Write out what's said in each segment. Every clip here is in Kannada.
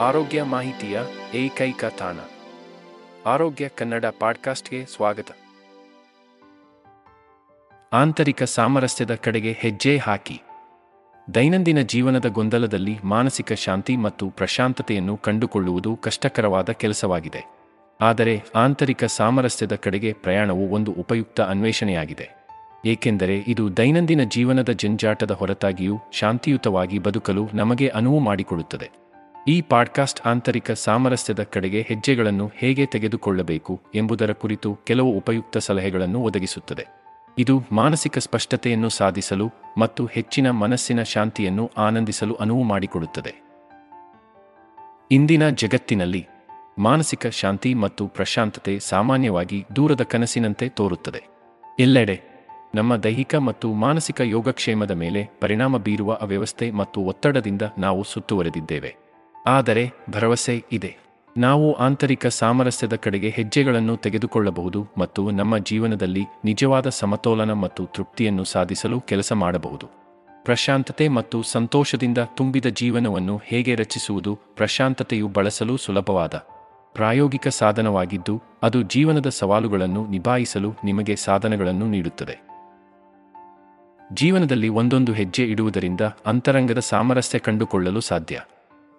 ಆರೋಗ್ಯ ಮಾಹಿತಿಯ ಏಕೈಕ ತಾಣ. ಆರೋಗ್ಯ ಕನ್ನಡ ಪಾಡ್ಕಾಸ್ಟ್ಗೆ ಸ್ವಾಗತ. ಆಂತರಿಕ ಸಾಮರಸ್ಯದ ಕಡೆಗೆ ಹೆಜ್ಜೆ ಹಾಕಿ. ದೈನಂದಿನ ಜೀವನದ ಗೊಂದಲದಲ್ಲಿ ಮಾನಸಿಕ ಶಾಂತಿ ಮತ್ತು ಪ್ರಶಾಂತತೆಯನ್ನು ಕಂಡುಕೊಳ್ಳುವುದು ಕಷ್ಟಕರವಾದ ಕೆಲಸವಾಗಿದೆ. ಆದರೆ ಆಂತರಿಕ ಸಾಮರಸ್ಯದ ಕಡೆಗೆ ಪ್ರಯಾಣವು ಒಂದು ಉಪಯುಕ್ತ ಅನ್ವೇಷಣೆಯಾಗಿದೆ. ಏಕೆಂದರೆ ಇದು ದೈನಂದಿನ ಜೀವನದ ಜಂಜಾಟದ ಹೊರತಾಗಿಯೂ ಶಾಂತಿಯುತವಾಗಿ ಬದುಕಲು ನಮಗೆ ಅನುವು ಮಾಡಿಕೊಡುತ್ತದೆ. ಈ ಪಾಡ್ಕಾಸ್ಟ್ ಆಂತರಿಕ ಸಾಮರಸ್ಯದ ಕಡೆಗೆ ಹೆಜ್ಜೆಗಳನ್ನು ಹೇಗೆ ತೆಗೆದುಕೊಳ್ಳಬೇಕು ಎಂಬುದರ ಕುರಿತು ಕೆಲವು ಉಪಯುಕ್ತ ಸಲಹೆಗಳನ್ನು ಒದಗಿಸುತ್ತದೆ. ಇದು ಮಾನಸಿಕ ಸ್ಪಷ್ಟತೆಯನ್ನು ಸಾಧಿಸಲು ಮತ್ತು ಹೆಚ್ಚಿನ ಮನಸ್ಸಿನ ಶಾಂತಿಯನ್ನು ಆನಂದಿಸಲು ಅನುವು ಮಾಡಿಕೊಡುತ್ತದೆ. ಇಂದಿನ ಜಗತ್ತಿನಲ್ಲಿ ಮಾನಸಿಕ ಶಾಂತಿ ಮತ್ತು ಪ್ರಶಾಂತತೆ ಸಾಮಾನ್ಯವಾಗಿ ದೂರದ ಕನಸಿನಂತೆ ತೋರುತ್ತದೆ. ಎಲ್ಲೆಡೆ ನಮ್ಮ ದೈಹಿಕ ಮತ್ತು ಮಾನಸಿಕ ಯೋಗಕ್ಷೇಮದ ಮೇಲೆ ಪರಿಣಾಮ ಬೀರುವ ಅವ್ಯವಸ್ಥೆ ಮತ್ತು ಒತ್ತಡದಿಂದ ನಾವು ಸುತ್ತುವರೆದಿದ್ದೇವೆ. ಆದರೆ ಭರವಸೆ ಇದೆ. ನಾವು ಆಂತರಿಕ ಸಾಮರಸ್ಯದ ಕಡೆಗೆ ಹೆಜ್ಜೆಗಳನ್ನು ತೆಗೆದುಕೊಳ್ಳಬಹುದು ಮತ್ತು ನಮ್ಮ ಜೀವನದಲ್ಲಿ ನಿಜವಾದ ಸಮತೋಲನ ಮತ್ತು ತೃಪ್ತಿಯನ್ನು ಸಾಧಿಸಲು ಕೆಲಸ ಮಾಡಬಹುದು. ಪ್ರಶಾಂತತೆ ಮತ್ತು ಸಂತೋಷದಿಂದ ತುಂಬಿದ ಜೀವನವನ್ನು ಹೇಗೆ ರಚಿಸುವುದು ಪ್ರಶಾಂತತೆಯು ಬಳಸಲು ಸುಲಭವಾದ, ಪ್ರಾಯೋಗಿಕ ಸಾಧನವಾಗಿದ್ದು, ಅದು ಜೀವನದ ಸವಾಲುಗಳನ್ನು ನಿಭಾಯಿಸಲು ನಿಮಗೆ ಸಾಧನಗಳನ್ನು ನೀಡುತ್ತದೆ. ಜೀವನದಲ್ಲಿ ಒಂದೊಂದು ಹೆಜ್ಜೆ ಇಡುವುದರಿಂದ ಅಂತರಂಗದ ಸಾಮರಸ್ಯ ಕಂಡುಕೊಳ್ಳಲು ಸಾಧ್ಯ.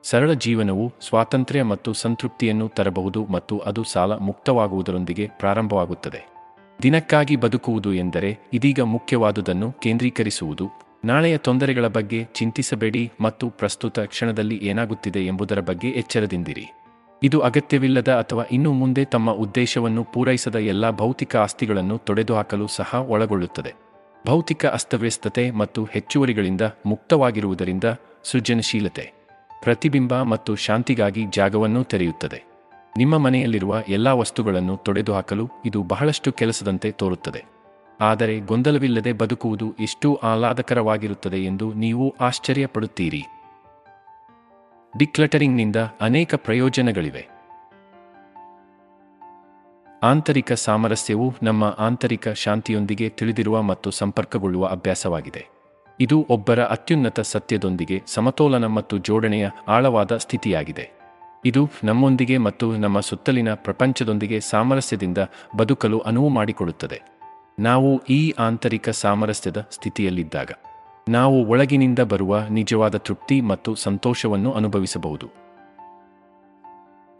ಸರಳ ಜೀವನವು ಸ್ವಾತಂತ್ರ್ಯ ಮತ್ತು ಸಂತೃಪ್ತಿಯನ್ನು ತರಬಹುದು ಮತ್ತು ಅದು ಸಾಲ ಮುಕ್ತವಾಗುವುದರೊಂದಿಗೆ ಪ್ರಾರಂಭವಾಗುತ್ತದೆ. ದಿನಕ್ಕಾಗಿ ಬದುಕುವುದು ಎಂದರೆ ಇದೀಗ ಮುಖ್ಯವಾದುದನ್ನು ಕೇಂದ್ರೀಕರಿಸುವುದು. ನಾಳೆಯ ತೊಂದರೆಗಳ ಬಗ್ಗೆ ಚಿಂತಿಸಬೇಡಿ ಮತ್ತು ಪ್ರಸ್ತುತ ಕ್ಷಣದಲ್ಲಿ ಏನಾಗುತ್ತಿದೆ ಎಂಬುದರ ಬಗ್ಗೆ ಎಚ್ಚರದಿಂದಿರಿ. ಇದು ಅಗತ್ಯವಿಲ್ಲದ ಅಥವಾ ಇನ್ನು ಮುಂದೆ ತಮ್ಮ ಉದ್ದೇಶವನ್ನು ಪೂರೈಸದ ಎಲ್ಲ ಭೌತಿಕ ಆಸ್ತಿಗಳನ್ನು ತೊಡೆದುಹಾಕಲು ಸಹ ಒಳಗೊಳ್ಳುತ್ತದೆ. ಭೌತಿಕ ಅಸ್ತವ್ಯಸ್ತತೆ ಮತ್ತು ಹೆಚ್ಚುವರಿಗಳಿಂದ ಮುಕ್ತವಾಗಿರುವುದರಿಂದ ಸೃಜನಶೀಲತೆ. ಪ್ರತಿಬಿಂಬ ಮತ್ತು ಶಾಂತಿಗಾಗಿ ಜಾಗವನ್ನು ತೆರೆಯುತ್ತದೆ. ನಿಮ್ಮ ಮನೆಯಲ್ಲಿರುವ ಎಲ್ಲಾ ವಸ್ತುಗಳನ್ನು ತೊಡೆದುಹಾಕಲು ಇದು ಬಹಳಷ್ಟು ಕೆಲಸದಂತೆ ತೋರುತ್ತದೆ. ಆದರೆ ಗೊಂದಲವಿಲ್ಲದೆ ಬದುಕುವುದು ಎಷ್ಟು ಆಹ್ಲಾದಕರವಾಗಿರುತ್ತದೆ ಎಂದು ನೀವು ಆಶ್ಚರ್ಯಪಡುತ್ತೀರಿ. ಡಿಕ್ಲಟರಿಂಗ್ನಿಂದ ಅನೇಕ ಪ್ರಯೋಜನಗಳಿವೆ. ಆಂತರಿಕ ಸಾಮರಸ್ಯವು ನಮ್ಮ ಆಂತರಿಕ ಶಾಂತಿಯೊಂದಿಗೆ ತಿಳಿದಿರುವ ಮತ್ತು ಸಂಪರ್ಕಗೊಳ್ಳುವ ಅಭ್ಯಾಸವಾಗಿದೆ. ಇದು ಒಬ್ಬರ ಅತ್ಯುನ್ನತ ಸತ್ಯದೊಂದಿಗೆ ಸಮತೋಲನ ಮತ್ತು ಜೋಡಣೆಯ ಆಳವಾದ ಸ್ಥಿತಿಯಾಗಿದೆ. ಇದು ನಮ್ಮೊಂದಿಗೆ ಮತ್ತು ನಮ್ಮ ಸುತ್ತಲಿನ ಪ್ರಪಂಚದೊಂದಿಗೆ ಸಾಮರಸ್ಯದಿಂದ ಬದುಕಲು ಅನುವು ಮಾಡಿಕೊಡುತ್ತದೆ. ನಾವು ಈ ಆಂತರಿಕ ಸಾಮರಸ್ಯದ ಸ್ಥಿತಿಯಲ್ಲಿದ್ದಾಗ, ನಾವು ಒಳಗಿನಿಂದ ಬರುವ ನಿಜವಾದ ತೃಪ್ತಿ ಮತ್ತು ಸಂತೋಷವನ್ನು ಅನುಭವಿಸಬಹುದು.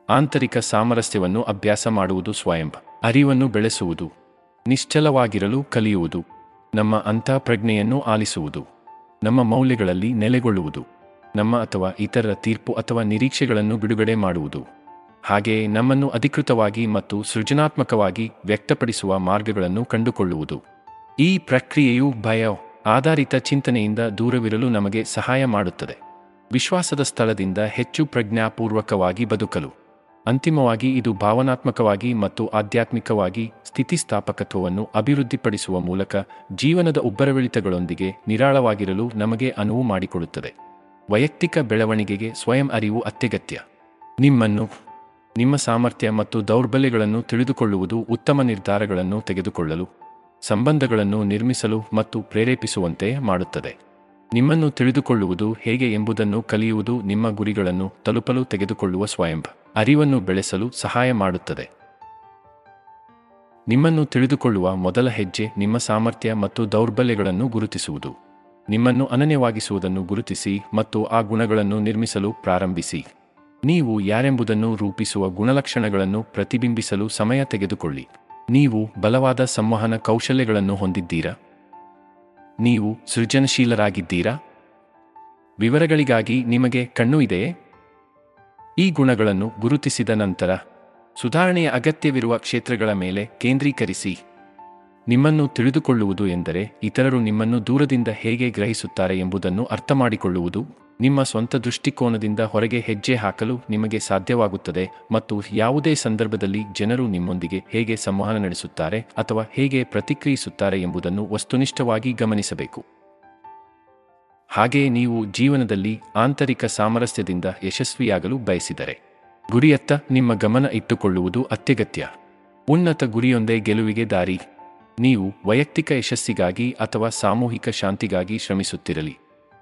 ಆಂತರಿಕ ಸಾಮರಸ್ಯವನ್ನು ಅಭ್ಯಾಸ ಮಾಡುವುದು ಸ್ವಯಂ ಅರಿವನ್ನು ಬೆಳೆಸುವುದು, ನಿಶ್ಚಲವಾಗಿರಲು ಕಲಿಯುವುದು. ನಮ್ಮ ಅಂತಃಪ್ರಜ್ಞೆಯನ್ನು ಆಲಿಸುವುದು. ನಮ್ಮ ಮೌಲ್ಯಗಳಲ್ಲಿ ನೆಲೆಗೊಳ್ಳುವುದು. ನಮ್ಮ ಅಥವಾ ಇತರರ ತೀರ್ಪು ಅಥವಾ ನಿರೀಕ್ಷೆಗಳನ್ನು ಬಿಡುಗಡೆ ಮಾಡುವುದು. ಹಾಗೆಯೇ ನಮ್ಮನ್ನು ಅಧಿಕೃತವಾಗಿ ಮತ್ತು ಸೃಜನಾತ್ಮಕವಾಗಿ ವ್ಯಕ್ತಪಡಿಸುವ ಮಾರ್ಗಗಳನ್ನು ಕಂಡುಕೊಳ್ಳುವುದು. ಈ ಪ್ರಕ್ರಿಯೆಯು ಭಯ, ಆಧಾರಿತ ಚಿಂತನೆಯಿಂದ ದೂರವಿರಲು ನಮಗೆ ಸಹಾಯ ಮಾಡುತ್ತದೆ. ವಿಶ್ವಾಸದ ಸ್ಥಳದಿಂದ ಹೆಚ್ಚು ಪ್ರಜ್ಞಾಪೂರ್ವಕವಾಗಿ ಬದುಕಲು. ಅಂತಿಮವಾಗಿ ಇದು ಭಾವನಾತ್ಮಕವಾಗಿ ಮತ್ತು ಆಧ್ಯಾತ್ಮಿಕವಾಗಿ ಸ್ಥಿತಿಸ್ಥಾಪಕತ್ವವನ್ನು ಅಭಿವೃದ್ಧಿಪಡಿಸುವ ಮೂಲಕ ಜೀವನದ ಉಬ್ಬರವಿಳಿತಗಳೊಂದಿಗೆ ನಿರಾಳವಾಗಿರಲು ನಮಗೆ ಅನುವು ಮಾಡಿಕೊಡುತ್ತದೆ. ವೈಯಕ್ತಿಕ ಬೆಳವಣಿಗೆಗೆ ಸ್ವಯಂ ಅರಿವು ಅತ್ಯಗತ್ಯ. ನಿಮ್ಮನ್ನು, ನಿಮ್ಮ ಸಾಮರ್ಥ್ಯ ಮತ್ತು ದೌರ್ಬಲ್ಯಗಳನ್ನು ತಿಳಿದುಕೊಳ್ಳುವುದು ಉತ್ತಮ ನಿರ್ಧಾರಗಳನ್ನು ತೆಗೆದುಕೊಳ್ಳಲು, ಸಂಬಂಧಗಳನ್ನು ನಿರ್ಮಿಸಲು ಮತ್ತು ಪ್ರೇರೇಪಿಸುವಂತೆ ಮಾಡುತ್ತದೆ. ನಿಮ್ಮನ್ನು ತಿಳಿದುಕೊಳ್ಳುವುದು ಹೇಗೆ ಎಂಬುದನ್ನು ಕಲಿಯುವುದು ನಿಮ್ಮ ಗುರಿಗಳನ್ನು ತಲುಪಲು ತೆಗೆದುಕೊಳ್ಳುವ ಸ್ವಯಂ ಅರಿವನ್ನು ಬೆಳೆಸಲು ಸಹಾಯ ಮಾಡುತ್ತದೆ. ನಿಮ್ಮನ್ನು ತಿಳಿದುಕೊಳ್ಳುವ ಮೊದಲ ಹೆಜ್ಜೆ ನಿಮ್ಮ ಸಾಮರ್ಥ್ಯ ಮತ್ತು ದೌರ್ಬಲ್ಯಗಳನ್ನು ಗುರುತಿಸುವುದು. ನಿಮ್ಮನ್ನು ಅನನ್ಯವಾಗಿಸುವುದನ್ನು ಗುರುತಿಸಿ ಮತ್ತು ಆ ಗುಣಗಳನ್ನು ನಿರ್ಮಿಸಲು ಪ್ರಾರಂಭಿಸಿ. ನೀವು ಯಾರೆಂಬುದನ್ನು ರೂಪಿಸುವ ಗುಣಲಕ್ಷಣಗಳನ್ನು ಪ್ರತಿಬಿಂಬಿಸಲು ಸಮಯ ತೆಗೆದುಕೊಳ್ಳಿ. ನೀವು ಬಲವಾದ ಸಂವಹನ ಕೌಶಲ್ಯಗಳನ್ನು ಹೊಂದಿದ್ದೀರಾ? ನೀವು ಸೃಜನಶೀಲರಾಗಿದ್ದೀರಾ? ವಿವರಗಳಿಗಾಗಿ ನಿಮಗೆ ಕಣ್ಣು ಇದೆಯೇ? ಈ ಗುಣಗಳನ್ನು ಗುರುತಿಸಿದ ನಂತರ ಸುಧಾರಣೆಯ ಅಗತ್ಯವಿರುವ ಕ್ಷೇತ್ರಗಳ ಮೇಲೆ ಕೇಂದ್ರೀಕರಿಸಿ. ನಿಮ್ಮನ್ನು ತಿಳಿದುಕೊಳ್ಳುವುದು ಎಂದರೆ ಇತರರು ನಿಮ್ಮನ್ನು ದೂರದಿಂದ ಹೇಗೆ ಗ್ರಹಿಸುತ್ತಾರೆ ಎಂಬುದನ್ನು ಅರ್ಥಮಾಡಿಕೊಳ್ಳುವುದು ನಿಮ್ಮ ಸ್ವಂತ ದೃಷ್ಟಿಕೋನದಿಂದ ಹೊರಗೆ ಹೆಜ್ಜೆ ಹಾಕಲು ನಿಮಗೆ ಸಾಧ್ಯವಾಗುತ್ತದೆ ಮತ್ತು ಯಾವುದೇ ಸಂದರ್ಭದಲ್ಲಿ ಜನರು ನಿಮ್ಮೊಂದಿಗೆ ಹೇಗೆ ಸಂವಹನ ನಡೆಸುತ್ತಾರೆ ಅಥವಾ ಹೇಗೆ ಪ್ರತಿಕ್ರಿಯಿಸುತ್ತಾರೆ ಎಂಬುದನ್ನು ವಸ್ತುನಿಷ್ಠವಾಗಿ ಗಮನಿಸಬೇಕು. ಹಾಗೆಯೇ ನೀವು ಜೀವನದಲ್ಲಿ ಆಂತರಿಕ ಸಾಮರಸ್ಯದಿಂದ ಯಶಸ್ವಿಯಾಗಲು ಬಯಸಿದರೆ, ಗುರಿಯತ್ತ ನಿಮ್ಮ ಗಮನ ಇಟ್ಟುಕೊಳ್ಳುವುದು ಅತ್ಯಗತ್ಯ. ಉನ್ನತ ಗುರಿಯೊಂದೇ ಗೆಲುವಿಗೆ ದಾರಿ. ನೀವು ವೈಯಕ್ತಿಕ ಯಶಸ್ಸಿಗಾಗಿ ಅಥವಾ ಸಾಮೂಹಿಕ ಶಾಂತಿಗಾಗಿ ಶ್ರಮಿಸುತ್ತಿರಲಿ.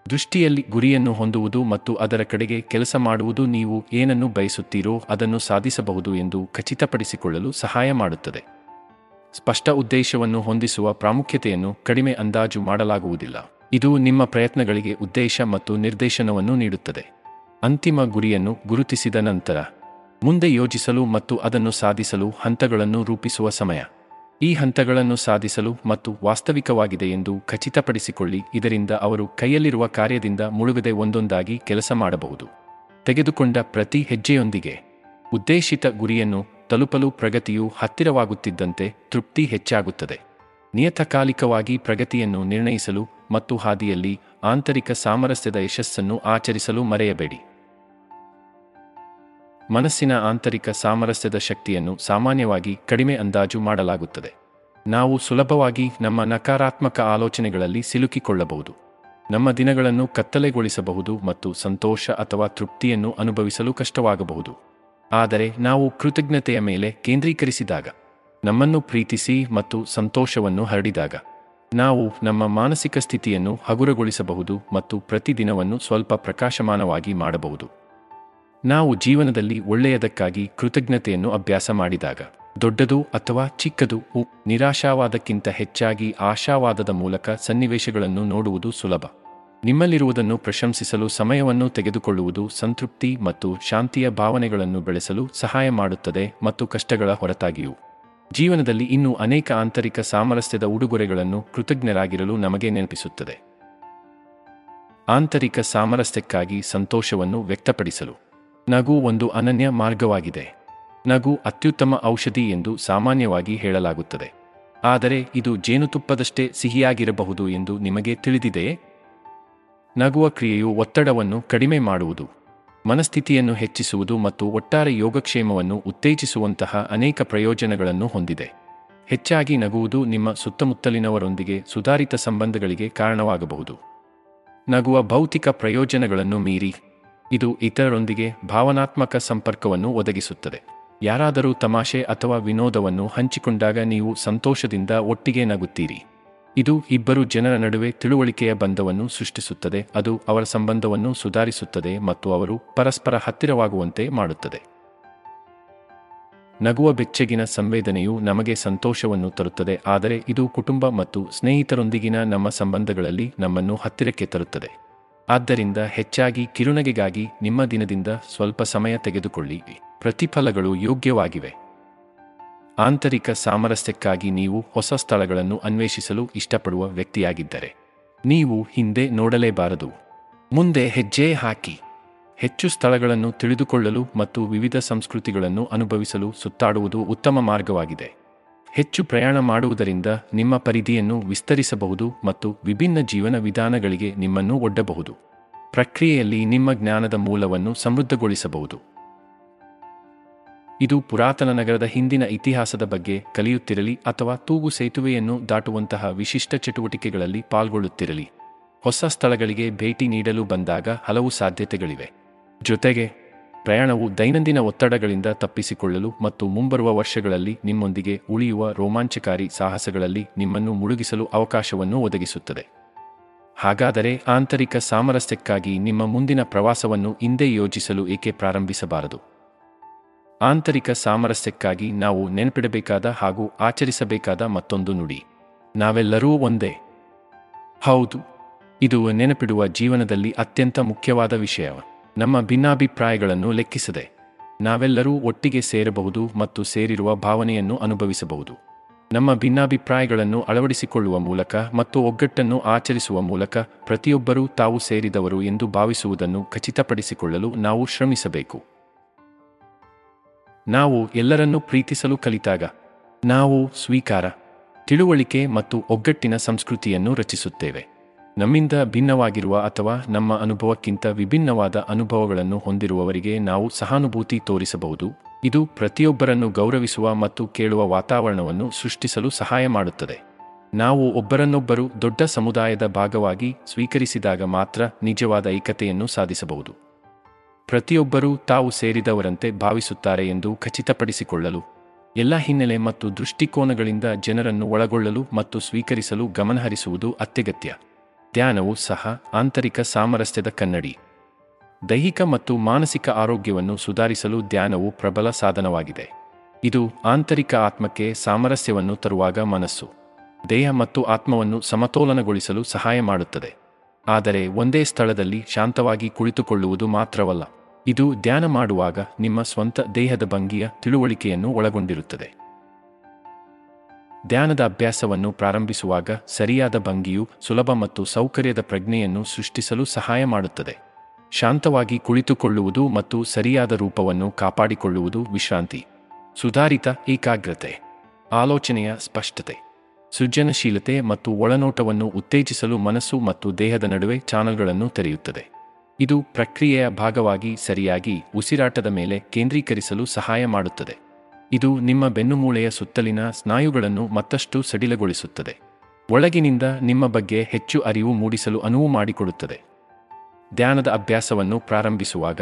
ದೃಷ್ಟಿಯಲ್ಲಿ ಗುರಿಯನ್ನು ಹೊಂದುವುದು ಮತ್ತು ಅದರ ಕಡೆಗೆ ಕೆಲಸ ಮಾಡುವುದು ನೀವು ಏನನ್ನು ಬಯಸುತ್ತೀರೋ ಅದನ್ನು ಸಾಧಿಸಬಹುದು ಎಂದು ಖಚಿತಪಡಿಸಿಕೊಳ್ಳಲು ಸಹಾಯ ಮಾಡುತ್ತದೆ. ಸ್ಪಷ್ಟ ಉದ್ದೇಶವನ್ನು ಹೊಂದಿಸುವ ಪ್ರಾಮುಖ್ಯತೆಯನ್ನು ಕಡಿಮೆ ಅಂದಾಜು ಮಾಡಲಾಗುವುದಿಲ್ಲ. ಇದು ನಿಮ್ಮ ಪ್ರಯತ್ನಗಳಿಗೆ ಉದ್ದೇಶ ಮತ್ತು ನಿರ್ದೇಶನವನ್ನು ನೀಡುತ್ತದೆ. ಅಂತಿಮ ಗುರಿಯನ್ನು ಗುರುತಿಸಿದ ನಂತರ, ಮುಂದೆ ಯೋಜಿಸಲು ಮತ್ತು ಅದನ್ನು ಸಾಧಿಸಲು ಹಂತಗಳನ್ನು ರೂಪಿಸುವ ಸಮಯ. ಈ ಹಂತಗಳನ್ನು ಸಾಧಿಸಲು ಮತ್ತು ವಾಸ್ತವಿಕವಾಗಿದೆ ಎಂದು ಖಚಿತಪಡಿಸಿಕೊಳ್ಳಿ, ಇದರಿಂದ ಅವರು ಕೈಯಲ್ಲಿರುವ ಕಾರ್ಯದಿಂದ ಮುಳುಗದೆ ಒಂದೊಂದಾಗಿ ಕೆಲಸ ಮಾಡಬಹುದು. ತೆಗೆದುಕೊಂಡ ಪ್ರತಿ ಹೆಜ್ಜೆಯೊಂದಿಗೆ, ಉದ್ದೇಶಿತ ಗುರಿಯನ್ನು ತಲುಪಲು ಪ್ರಗತಿಯು ಹತ್ತಿರವಾಗುತ್ತಿದ್ದಂತೆ ತೃಪ್ತಿ ಹೆಚ್ಚಾಗುತ್ತದೆ. ನಿಯತಕಾಲಿಕವಾಗಿ ಪ್ರಗತಿಯನ್ನು ನಿರ್ಣಯಿಸಲು ಮತ್ತು ಹಾದಿಯಲ್ಲಿ ಆಂತರಿಕ ಸಾಮರಸ್ಯದ ಯಶಸ್ಸನ್ನು ಆಚರಿಸಲು ಮರೆಯಬೇಡಿ. ಮನಸ್ಸಿನ ಆಂತರಿಕ ಸಾಮರಸ್ಯದ ಶಕ್ತಿಯನ್ನು ಸಾಮಾನ್ಯವಾಗಿ ಕಡಿಮೆ ಅಂದಾಜು ಮಾಡಲಾಗುತ್ತದೆ. ನಾವು ಸುಲಭವಾಗಿ ನಮ್ಮ ನಕಾರಾತ್ಮಕ ಆಲೋಚನೆಗಳಲ್ಲಿ ಸಿಲುಕಿಕೊಳ್ಳಬಹುದು. ನಮ್ಮ ದಿನಗಳನ್ನು ಕತ್ತಲೆಗೊಳಿಸಬಹುದು ಮತ್ತು ಸಂತೋಷ ಅಥವಾ ತೃಪ್ತಿಯನ್ನು ಅನುಭವಿಸಲು ಕಷ್ಟವಾಗಬಹುದು. ಆದರೆ ನಾವು ಕೃತಜ್ಞತೆಯ ಮೇಲೆ ಕೇಂದ್ರೀಕರಿಸಿದಾಗ, ನಮ್ಮನ್ನು ಪ್ರೀತಿಸಿ ಮತ್ತು ಸಂತೋಷವನ್ನು ಹರಡಿದಾಗ. ನಾವು ನಮ್ಮ ಮಾನಸಿಕ ಸ್ಥಿತಿಯನ್ನು ಹಗುರಗೊಳಿಸಬಹುದು ಮತ್ತು ಪ್ರತಿದಿನವನ್ನು ಸ್ವಲ್ಪ ಪ್ರಕಾಶಮಾನವಾಗಿ ಮಾಡಬಹುದು. ನಾವು ಜೀವನದಲ್ಲಿ ಒಳ್ಳೆಯದಕ್ಕಾಗಿ ಕೃತಜ್ಞತೆಯನ್ನು ಅಭ್ಯಾಸ ಮಾಡಿದಾಗ, ದೊಡ್ಡದು ಅಥವಾ ಚಿಕ್ಕದು ನಿರಾಶಾವಾದಕ್ಕಿಂತ ಹೆಚ್ಚಾಗಿ ಆಶಾವಾದದ ಮೂಲಕ ಸನ್ನಿವೇಶಗಳನ್ನು ನೋಡುವುದು ಸುಲಭ. ನಿಮ್ಮಲ್ಲಿರುವುದನ್ನು ಪ್ರಶಂಸಿಸಲು ಸಮಯವನ್ನು ತೆಗೆದುಕೊಳ್ಳುವುದು ಸಂತೃಪ್ತಿ ಮತ್ತು ಶಾಂತಿಯ ಭಾವನೆಗಳನ್ನು ಬೆಳೆಸಲು ಸಹಾಯ ಮಾಡುತ್ತದೆ ಮತ್ತು ಕಷ್ಟಗಳ ಹೊರತಾಗಿಯೂ. ಜೀವನದಲ್ಲಿ ಇನ್ನೂ ಅನೇಕ ಆಂತರಿಕ ಸಾಮರಸ್ಯದ ಉಡುಗೊರೆಗಳನ್ನು ಕೃತಜ್ಞರಾಗಿರಲು ನಮಗೆ ನೆನಪಿಸುತ್ತದೆ. ಆಂತರಿಕ ಸಾಮರಸ್ಯಕ್ಕಾಗಿ ಸಂತೋಷವನ್ನು ವ್ಯಕ್ತಪಡಿಸಲು ನಗು ಒಂದು ಅನನ್ಯ ಮಾರ್ಗವಾಗಿದೆ. ನಗು ಅತ್ಯುತ್ತಮ ಔಷಧಿ ಎಂದು ಸಾಮಾನ್ಯವಾಗಿ ಹೇಳಲಾಗುತ್ತದೆ. ಆದರೆ ಇದು ಜೇನುತುಪ್ಪದಷ್ಟೇ ಸಿಹಿಯಾಗಿರಬಹುದು ಎಂದು ನಿಮಗೆ ತಿಳಿದಿದೆಯೇ? ನಗುವ ಕ್ರಿಯೆಯು ಒತ್ತಡವನ್ನು ಕಡಿಮೆ ಮಾಡುವುದು. ಮನಸ್ಥಿತಿಯನ್ನು ಹೆಚ್ಚಿಸುವುದು ಮತ್ತು ಒಟ್ಟಾರೆ ಯೋಗಕ್ಷೇಮವನ್ನು ಉತ್ತೇಜಿಸುವಂತಹ ಅನೇಕ ಪ್ರಯೋಜನಗಳನ್ನು ಹೊಂದಿದೆ. ಹೆಚ್ಚಾಗಿ ನಗುವುದು ನಿಮ್ಮ ಸುತ್ತಮುತ್ತಲಿನವರೊಂದಿಗೆ ಸುಧಾರಿತ ಸಂಬಂಧಗಳಿಗೆ ಕಾರಣವಾಗಬಹುದು. ನಗುವ ಭೌತಿಕ ಪ್ರಯೋಜನಗಳನ್ನು ಮೀರಿ, ಇದು ಇತರರೊಂದಿಗೆ ಭಾವನಾತ್ಮಕ ಸಂಪರ್ಕವನ್ನು ಒದಗಿಸುತ್ತದೆ. ಯಾರಾದರೂ ತಮಾಷೆ ಅಥವಾ ವಿನೋದವನ್ನು ಹಂಚಿಕೊಂಡಾಗ ನೀವು ಸಂತೋಷದಿಂದ ಒಟ್ಟಿಗೆ ನಗುತ್ತೀರಿ. ಇದು ಇಬ್ಬರು ಜನರ ನಡುವೆ ತಿಳುವಳಿಕೆಯ ಬಂಧವನ್ನು ಸೃಷ್ಟಿಸುತ್ತದೆ, ಅದು ಅವರ ಸಂಬಂಧವನ್ನು ಸುಧಾರಿಸುತ್ತದೆ ಮತ್ತು ಅವರು ಪರಸ್ಪರ ಹತ್ತಿರವಾಗುವಂತೆ ಮಾಡುತ್ತದೆ. ನಗುವ ಬೆಚ್ಚಗಿನ ಸಂವೇದನೆಯು ನಮಗೆ ಸಂತೋಷವನ್ನು ತರುತ್ತದೆ, ಆದರೆ ಇದು ಕುಟುಂಬ ಮತ್ತು ಸ್ನೇಹಿತರೊಂದಿಗಿನ ನಮ್ಮ ಸಂಬಂಧಗಳಲ್ಲಿ ನಮ್ಮನ್ನು ಹತ್ತಿರಕ್ಕೆ ತರುತ್ತದೆ. ಆದ್ದರಿಂದ ಹೆಚ್ಚಾಗಿ ಕಿರುನಗೆಗಾಗಿ ನಿಮ್ಮ ದಿನದಿಂದ ಸ್ವಲ್ಪ ಸಮಯ ತೆಗೆದುಕೊಳ್ಳಿ. ಪ್ರತಿಫಲಗಳು ಯೋಗ್ಯವಾಗಿವೆ. ಆಂತರಿಕ ಸಾಮರಸ್ಯಕ್ಕಾಗಿ ನೀವು ಹೊಸ ಸ್ಥಳಗಳನ್ನು ಅನ್ವೇಷಿಸಲು ಇಷ್ಟಪಡುವ ವ್ಯಕ್ತಿಯಾಗಿದ್ದರೆ, ನೀವು ಹಿಂದೆ ನೋಡಲೇಬಾರದು. ಮುಂದೆ ಹೆಜ್ಜೆ ಹಾಕಿ. ಹೆಚ್ಚು ಸ್ಥಳಗಳನ್ನು ತಿಳಿದುಕೊಳ್ಳಲು ಮತ್ತು ವಿವಿಧ ಸಂಸ್ಕೃತಿಗಳನ್ನು ಅನುಭವಿಸಲು ಸುತ್ತಾಡುವುದು ಉತ್ತಮ ಮಾರ್ಗವಾಗಿದೆ. ಹೆಚ್ಚು ಪ್ರಯಾಣ ಮಾಡುವುದರಿಂದ ನಿಮ್ಮ ಪರಿಧಿಯನ್ನು ವಿಸ್ತರಿಸಬಹುದು ಮತ್ತು ವಿಭಿನ್ನ ಜೀವನ ವಿಧಾನಗಳಿಗೆ ನಿಮ್ಮನ್ನು ಒಡ್ಡಬಹುದು. ಪ್ರಕ್ರಿಯೆಯಲ್ಲಿ ನಿಮ್ಮ ಜ್ಞಾನದ ಮೂಲವನ್ನು ಸಮೃದ್ಧಗೊಳಿಸಬಹುದು. ಇದು ಪುರಾತನ ನಗರದ ಹಿಂದಿನ ಇತಿಹಾಸದ ಬಗ್ಗೆ ಕಲಿಯುತ್ತಿರಲಿ ಅಥವಾ ತೂಗು ಸೇತುವೆಯನ್ನು ದಾಟುವಂತಹ ವಿಶಿಷ್ಟ ಚಟುವಟಿಕೆಗಳಲ್ಲಿ ಪಾಲ್ಗೊಳ್ಳುತ್ತಿರಲಿ. ಹೊಸ ಸ್ಥಳಗಳಿಗೆ ಭೇಟಿ ನೀಡಲು ಬಂದಾಗ ಹಲವು ಸಾಧ್ಯತೆಗಳಿವೆ. ಜೊತೆಗೆ, ಪ್ರಯಾಣವು ದೈನಂದಿನ ಒತ್ತಡಗಳಿಂದ ತಪ್ಪಿಸಿಕೊಳ್ಳಲು ಮತ್ತು ಮುಂಬರುವ ವರ್ಷಗಳಲ್ಲಿ ನಿಮ್ಮೊಂದಿಗೆ ಉಳಿಯುವ ರೋಮಾಂಚಕಾರಿ ಸಾಹಸಗಳಲ್ಲಿ ನಿಮ್ಮನ್ನು ಮುಳುಗಿಸಲು ಅವಕಾಶವನ್ನು ಒದಗಿಸುತ್ತದೆ. ಹಾಗಾದರೆ ಆಂತರಿಕ ಸಾಮರಸ್ಯಕ್ಕಾಗಿ ನಿಮ್ಮ ಮುಂದಿನ ಪ್ರವಾಸವನ್ನು ಇಂದೇ ಯೋಜಿಸಲು ಏಕೆ ಪ್ರಾರಂಭಿಸಬಾರದು? ಆಂತರಿಕ ಸಾಮರಸ್ಯಕ್ಕಾಗಿ ನಾವು ನೆನಪಿಡಬೇಕಾದ ಹಾಗೂ ಆಚರಿಸಬೇಕಾದ ಮತ್ತೊಂದು ನುಡಿ. ನಾವೆಲ್ಲರೂ ಒಂದೇ. ಹೌದು, ಇದು ನೆನಪಿಡುವ ಜೀವನದಲ್ಲಿ ಅತ್ಯಂತ ಮುಖ್ಯವಾದ ವಿಷಯ. ನಮ್ಮ ಭಿನ್ನಾಭಿಪ್ರಾಯಗಳನ್ನು ಲೆಕ್ಕಿಸದೆ, ನಾವೆಲ್ಲರೂ ಒಟ್ಟಿಗೆ ಸೇರಬಹುದು ಮತ್ತು ಸೇರಿರುವ ಭಾವನೆಯನ್ನು ಅನುಭವಿಸಬಹುದು. ನಮ್ಮ ಭಿನ್ನಾಭಿಪ್ರಾಯಗಳನ್ನು ಅಳವಡಿಸಿಕೊಳ್ಳುವ ಮೂಲಕ ಮತ್ತು ಒಗ್ಗಟ್ಟನ್ನು ಆಚರಿಸುವ ಮೂಲಕ ಪ್ರತಿಯೊಬ್ಬರೂ ತಾವು ಸೇರಿದವರು ಎಂದು ಭಾವಿಸುವುದನ್ನು ಖಚಿತಪಡಿಸಿಕೊಳ್ಳಲು ನಾವು ಶ್ರಮಿಸಬೇಕು. ನಾವು ಎಲ್ಲರನ್ನೂ ಪ್ರೀತಿಸಲು ಕಲಿತಾಗ. ನಾವು ಸ್ವೀಕಾರ, ತಿಳುವಳಿಕೆ ಮತ್ತು ಒಗ್ಗಟ್ಟಿನ ಸಂಸ್ಕೃತಿಯನ್ನು ರಚಿಸುತ್ತೇವೆ. ನಮ್ಮಿಂದ ಭಿನ್ನವಾಗಿರುವ ಅಥವಾ ನಮ್ಮ ಅನುಭವಕ್ಕಿಂತ ವಿಭಿನ್ನವಾದ ಅನುಭವಗಳನ್ನು ಹೊಂದಿರುವವರಿಗೆ ನಾವು ಸಹಾನುಭೂತಿ ತೋರಿಸಬಹುದು. ಇದು ಪ್ರತಿಯೊಬ್ಬರನ್ನು ಗೌರವಿಸುವ ಮತ್ತು ಕೇಳುವ ವಾತಾವರಣವನ್ನು ಸೃಷ್ಟಿಸಲು ಸಹಾಯ ಮಾಡುತ್ತದೆ. ನಾವು ಒಬ್ಬರನ್ನೊಬ್ಬರು ದೊಡ್ಡ ಸಮುದಾಯದ ಭಾಗವಾಗಿ ಸ್ವೀಕರಿಸಿದಾಗ ಮಾತ್ರ ನಿಜವಾದ ಐಕ್ಯತೆಯನ್ನು ಸಾಧಿಸಬಹುದು. ಪ್ರತಿಯೊಬ್ಬರೂ ತಾವು ಸೇರಿದವರಂತೆ ಭಾವಿಸುತ್ತಾರೆ ಎಂದು ಖಚಿತಪಡಿಸಿಕೊಳ್ಳಲು, ಎಲ್ಲ ಹಿನ್ನೆಲೆ ಮತ್ತು ದೃಷ್ಟಿಕೋನಗಳಿಂದ ಜನರನ್ನು ಒಳಗೊಳ್ಳಲು ಮತ್ತು ಸ್ವೀಕರಿಸಲು ಗಮನಹರಿಸುವುದು ಅತ್ಯಗತ್ಯ. ಧ್ಯಾನವು ಸಹ ಆಂತರಿಕ ಸಾಮರಸ್ಯದ ಕನ್ನಡಿ. ದೈಹಿಕ ಮತ್ತು ಮಾನಸಿಕ ಆರೋಗ್ಯವನ್ನು ಸುಧಾರಿಸಲು ಧ್ಯಾನವು ಪ್ರಬಲ ಸಾಧನವಾಗಿದೆ. ಇದು ಆಂತರಿಕ ಆತ್ಮಕ್ಕೆ ಸಾಮರಸ್ಯವನ್ನು ತರುವಾಗ ಮನಸ್ಸು, ದೇಹ ಮತ್ತು ಆತ್ಮವನ್ನು ಸಮತೋಲನಗೊಳಿಸಲು ಸಹಾಯ ಮಾಡುತ್ತದೆ. ಆದರೆ ಒಂದೇ ಸ್ಥಳದಲ್ಲಿ ಶಾಂತವಾಗಿ ಕುಳಿತುಕೊಳ್ಳುವುದು ಮಾತ್ರವಲ್ಲ. ಇದು ಧ್ಯಾನ ಮಾಡುವಾಗ ನಿಮ್ಮ ಸ್ವಂತ ದೇಹದ ಭಂಗಿಯ ತಿಳುವಳಿಕೆಯನ್ನು ಒಳಗೊಂಡಿರುತ್ತದೆ. ಧ್ಯಾನದ ಅಭ್ಯಾಸವನ್ನು ಪ್ರಾರಂಭಿಸುವಾಗ ಸರಿಯಾದ ಭಂಗಿಯು ಸುಲಭ ಮತ್ತು ಸೌಕರ್ಯದ ಪ್ರಜ್ಞೆಯನ್ನು ಸೃಷ್ಟಿಸಲು ಸಹಾಯ ಮಾಡುತ್ತದೆ. ಶಾಂತವಾಗಿ ಕುಳಿತುಕೊಳ್ಳುವುದು ಮತ್ತು ಸರಿಯಾದ ರೂಪವನ್ನು ಕಾಪಾಡಿಕೊಳ್ಳುವುದು ವಿಶ್ರಾಂತಿ. ಸುಧಾರಿತ ಏಕಾಗ್ರತೆ. ಆಲೋಚನೆಯ ಸ್ಪಷ್ಟತೆ. ಸೃಜನಶೀಲತೆ ಮತ್ತು ಒಳನೋಟವನ್ನು ಉತ್ತೇಜಿಸಲು ಮನಸ್ಸು ಮತ್ತು ದೇಹದ ನಡುವೆ ಚಾನಲ್ಗಳನ್ನು ತೆರೆಯುತ್ತದೆ. ಇದು ಪ್ರಕ್ರಿಯೆಯ ಭಾಗವಾಗಿ ಸರಿಯಾಗಿ ಉಸಿರಾಟದ ಮೇಲೆ ಕೇಂದ್ರೀಕರಿಸಲು ಸಹಾಯ ಮಾಡುತ್ತದೆ. ಇದು ನಿಮ್ಮ ಬೆನ್ನುಮೂಳೆಯ ಸುತ್ತಲಿನ ಸ್ನಾಯುಗಳನ್ನು ಮತ್ತಷ್ಟು ಸಡಿಲಗೊಳಿಸುತ್ತದೆ. ಒಳಗಿನಿಂದ ನಿಮ್ಮ ಬಗ್ಗೆ ಹೆಚ್ಚು ಅರಿವು ಮೂಡಿಸಲು ಅನುವು ಮಾಡಿಕೊಡುತ್ತದೆ. ಧ್ಯಾನದ ಅಭ್ಯಾಸವನ್ನು ಪ್ರಾರಂಭಿಸುವಾಗ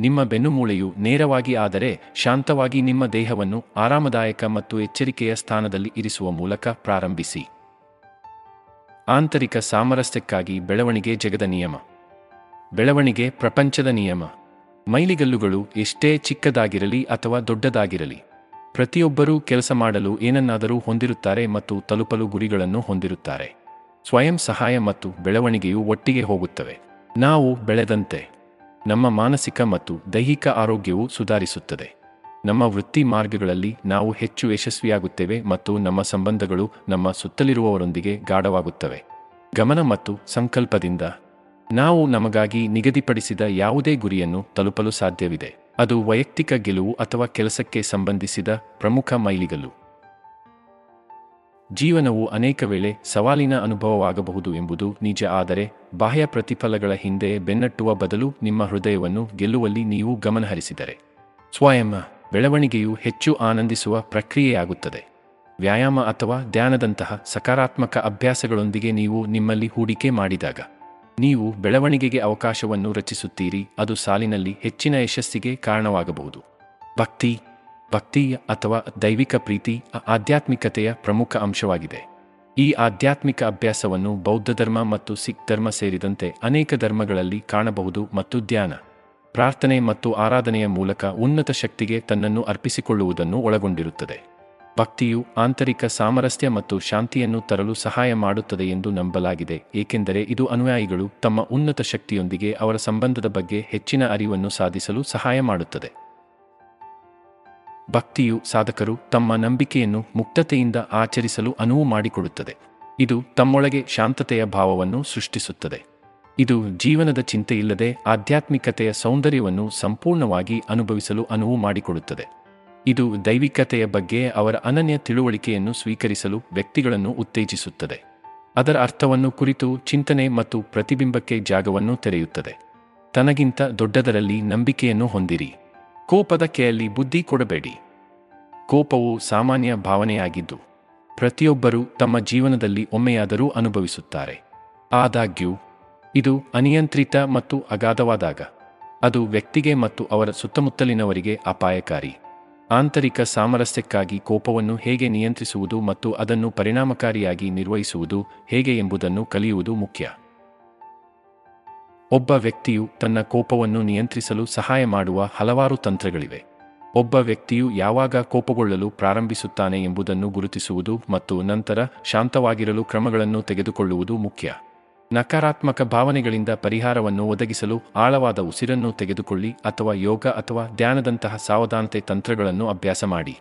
ನಿಮ್ಮ ಬೆನ್ನುಮೂಳೆಯು ನೇರವಾಗಿ ಆದರೆ ಶಾಂತವಾಗಿ ನಿಮ್ಮ ದೇಹವನ್ನು ಆರಾಮದಾಯಕ ಮತ್ತು ಎಚ್ಚರಿಕೆಯ ಸ್ಥಾನದಲ್ಲಿ ಇರಿಸುವ ಮೂಲಕ ಪ್ರಾರಂಭಿಸಿ. ಆಂತರಿಕ ಸಾಮರಸ್ಯಕ್ಕಾಗಿ ಬೆಳವಣಿಗೆ ಜಗದ ನಿಯಮ. ಬೆಳವಣಿಗೆ ಪ್ರಪಂಚದ ನಿಯಮ. ಮೈಲಿಗಲ್ಲುಗಳು ಎಷ್ಟೇ ಚಿಕ್ಕದಾಗಿರಲಿ ಅಥವಾ ದೊಡ್ಡದಾಗಿರಲಿ, ಪ್ರತಿಯೊಬ್ಬರೂ ಕೆಲಸ ಮಾಡಲು ಏನನ್ನಾದರೂ ಹೊಂದಿರುತ್ತಾರೆ ಮತ್ತು ತಲುಪಲು ಗುರಿಗಳನ್ನು ಹೊಂದಿರುತ್ತಾರೆ. ಸ್ವಯಂ ಸಹಾಯ ಮತ್ತು ಬೆಳವಣಿಗೆಯು ಒಟ್ಟಿಗೆ ಹೋಗುತ್ತವೆ. ನಾವು ಬೆಳೆದಂತೆ. ನಮ್ಮ ಮಾನಸಿಕ ಮತ್ತು ದೈಹಿಕ ಆರೋಗ್ಯವು ಸುಧಾರಿಸುತ್ತದೆ. ನಮ್ಮ ವೃತ್ತಿ ಮಾರ್ಗಗಳಲ್ಲಿ ನಾವು ಹೆಚ್ಚು ಯಶಸ್ವಿಯಾಗುತ್ತೇವೆ ಮತ್ತು ನಮ್ಮ ಸಂಬಂಧಗಳು ನಮ್ಮ ಸುತ್ತಲಿರುವವರೊಂದಿಗೆ ಗಾಢವಾಗುತ್ತವೆ. ಗಮನ ಮತ್ತು ಸಂಕಲ್ಪದಿಂದ ನಾವು ನಮಗಾಗಿ ನಿಗದಿಪಡಿಸಿದ ಯಾವುದೇ ಗುರಿಯನ್ನು ತಲುಪಲು ಸಾಧ್ಯವಿದೆ. ಅದು ವೈಯಕ್ತಿಕ ಗೆಲುವು ಅಥವಾ ಕೆಲಸಕ್ಕೆ ಸಂಬಂಧಿಸಿದ ಪ್ರಮುಖ ಮೈಲಿಗಲ್ಲು. ಜೀವನವು ಅನೇಕ ವೇಳೆ ಸವಾಲಿನ ಅನುಭವವಾಗಬಹುದು ಎಂಬುದು ನಿಜ, ಆದರೆ ಬಾಹ್ಯ ಪ್ರತಿಫಲಗಳ ಹಿಂದೆ ಬೆನ್ನಟ್ಟುವ ಬದಲು ನಿಮ್ಮ ಹೃದಯವನ್ನು ಗೆಲ್ಲುವಲ್ಲಿ ನೀವು ಗಮನಹರಿಸಿದರೆ ಸ್ವಯಂ ಬೆಳವಣಿಗೆಯು ಹೆಚ್ಚು ಆನಂದಿಸುವ ಪ್ರಕ್ರಿಯೆಯಾಗುತ್ತದೆ. ವ್ಯಾಯಾಮ ಅಥವಾ ಧ್ಯಾನದಂತಹ ಸಕಾರಾತ್ಮಕ ಅಭ್ಯಾಸಗಳೊಂದಿಗೆ ನೀವು ನಿಮ್ಮಲ್ಲಿ ಹೂಡಿಕೆ ಮಾಡಿದಾಗ ನೀವು ಬೆಳವಣಿಗೆಗೆ ಅವಕಾಶವನ್ನು ರಚಿಸುತ್ತೀರಿ, ಅದು ಸಾಲಿನಲ್ಲಿ ಹೆಚ್ಚಿನ ಯಶಸ್ಸಿಗೆ ಕಾರಣವಾಗಬಹುದು. ಭಕ್ತಿ ಭಕ್ತಿ ಅಥವಾ ದೈವಿಕ ಪ್ರೀತಿ ಆಧ್ಯಾತ್ಮಿಕತೆಯ ಪ್ರಮುಖ ಅಂಶವಾಗಿದೆ. ಈ ಆಧ್ಯಾತ್ಮಿಕ ಅಭ್ಯಾಸವನ್ನು ಬೌದ್ಧ ಧರ್ಮ ಮತ್ತು ಸಿಖ್ ಧರ್ಮ ಸೇರಿದಂತೆ ಅನೇಕ ಧರ್ಮಗಳಲ್ಲಿ ಕಾಣಬಹುದು ಮತ್ತು ಧ್ಯಾನ, ಪ್ರಾರ್ಥನೆ ಮತ್ತು ಆರಾಧನೆಯ ಮೂಲಕ ಉನ್ನತ ಶಕ್ತಿಗೆ ತನ್ನನ್ನು ಅರ್ಪಿಸಿಕೊಳ್ಳುವುದನ್ನು ಒಳಗೊಂಡಿರುತ್ತದೆ. ಭಕ್ತಿಯು ಆಂತರಿಕ ಸಾಮರಸ್ಯ ಮತ್ತು ಶಾಂತಿಯನ್ನು ತರಲು ಸಹಾಯ ಮಾಡುತ್ತದೆ ಎಂದು ನಂಬಲಾಗಿದೆ, ಏಕೆಂದರೆ ಇದು ಅನುಯಾಯಿಗಳು ತಮ್ಮ ಉನ್ನತ ಶಕ್ತಿಯೊಂದಿಗೆ ಅವರ ಸಂಬಂಧದ ಬಗ್ಗೆ ಹೆಚ್ಚಿನ ಅರಿವನ್ನು ಸಾಧಿಸಲು ಸಹಾಯ ಮಾಡುತ್ತದೆ. ಭಕ್ತಿಯು ಸಾಧಕರು ತಮ್ಮ ನಂಬಿಕೆಯನ್ನು ಮುಕ್ತತೆಯಿಂದ ಆಚರಿಸಲು ಅನುವು ಮಾಡಿಕೊಡುತ್ತದೆ. ಇದು ತಮ್ಮೊಳಗೆ ಶಾಂತತೆಯ ಭಾವವನ್ನು ಸೃಷ್ಟಿಸುತ್ತದೆ. ಇದು ಜೀವನದ ಚಿಂತೆಯಿಲ್ಲದೆ ಆಧ್ಯಾತ್ಮಿಕತೆಯ ಸೌಂದರ್ಯವನ್ನು ಸಂಪೂರ್ಣವಾಗಿ ಅನುಭವಿಸಲು ಅನುವು ಮಾಡಿಕೊಡುತ್ತದೆ. ಇದು ದೈವಿಕತೆಯ ಬಗ್ಗೆ ಅವರ ಅನನ್ಯ ತಿಳುವಳಿಕೆಯನ್ನು ಸ್ವೀಕರಿಸಲು ವ್ಯಕ್ತಿಗಳನ್ನು ಉತ್ತೇಜಿಸುತ್ತದೆ. ಅದರ ಅರ್ಥವನ್ನು ಕುರಿತು ಚಿಂತನೆ ಮತ್ತು ಪ್ರತಿಬಿಂಬಕ್ಕೆ ಜಾಗವನ್ನು ತೆರೆಯುತ್ತದೆ. ತನಗಿಂತ ದೊಡ್ಡದರಲ್ಲಿ ನಂಬಿಕೆಯನ್ನು ಹೊಂದಿರಿ. ಕೋಪದ ಕೆಯಲ್ಲಿ ಬುದ್ಧಿ ಕೊಡಬೇಡಿ. ಕೋಪವು ಸಾಮಾನ್ಯ ಭಾವನೆಯಾಗಿದ್ದು, ಪ್ರತಿಯೊಬ್ಬರೂ ತಮ್ಮ ಜೀವನದಲ್ಲಿ ಒಮ್ಮೆಯಾದರೂ ಅನುಭವಿಸುತ್ತಾರೆ. ಆದಾಗ್ಯೂ, ಇದು ಅನಿಯಂತ್ರಿತ ಮತ್ತು ಅಗಾಧವಾದಾಗ, ಅದು ವ್ಯಕ್ತಿಗೆ ಮತ್ತು ಅವರ ಸುತ್ತಮುತ್ತಲಿನವರಿಗೆ ಅಪಾಯಕಾರಿ. ಆಂತರಿಕ ಸಾಮರಸ್ಯಕ್ಕಾಗಿ ಕೋಪವನ್ನು ಹೇಗೆ ನಿಯಂತ್ರಿಸುವುದು ಮತ್ತು ಅದನ್ನು ಪರಿಣಾಮಕಾರಿಯಾಗಿ ನಿರ್ವಹಿಸುವುದು ಹೇಗೆ ಎಂಬುದನ್ನು ಕಲಿಯುವುದು ಮುಖ್ಯ. ಒಬ್ಬ ವ್ಯಕ್ತಿಯು ತನ್ನ ಕೋಪವನ್ನು ನಿಯಂತ್ರಿಸಲು ಸಹಾಯ ಮಾಡುವ ಹಲವಾರು ತಂತ್ರಗಳಿವೆ. ಒಬ್ಬ ವ್ಯಕ್ತಿಯು ಯಾವಾಗ ಕೋಪಗೊಳ್ಳಲು ಪ್ರಾರಂಭಿಸುತ್ತಾನೆ ಎಂಬುದನ್ನು ಗುರುತಿಸುವುದು ಮತ್ತು ನಂತರ ಶಾಂತವಾಗಿರಲು ಕ್ರಮಗಳನ್ನು ತೆಗೆದುಕೊಳ್ಳುವುದು ಮುಖ್ಯ. ನಕಾರಾತ್ಮಕ ಭಾವನೆಗಳಿಂದ ಪರಿಹಾರವನ್ನು ಒದಗಿಸಲು ಆಳವಾದ ಉಸಿರನ್ನು ತೆಗೆದುಕೊಳ್ಳಿ ಅಥವಾ ಯೋಗ ಅಥವಾ ಧ್ಯಾನದಂತಹ ಸಾವಧಾನತೆ ತಂತ್ರಗಳನ್ನು ಅಭ್ಯಾಸ ಮಾಡಿ.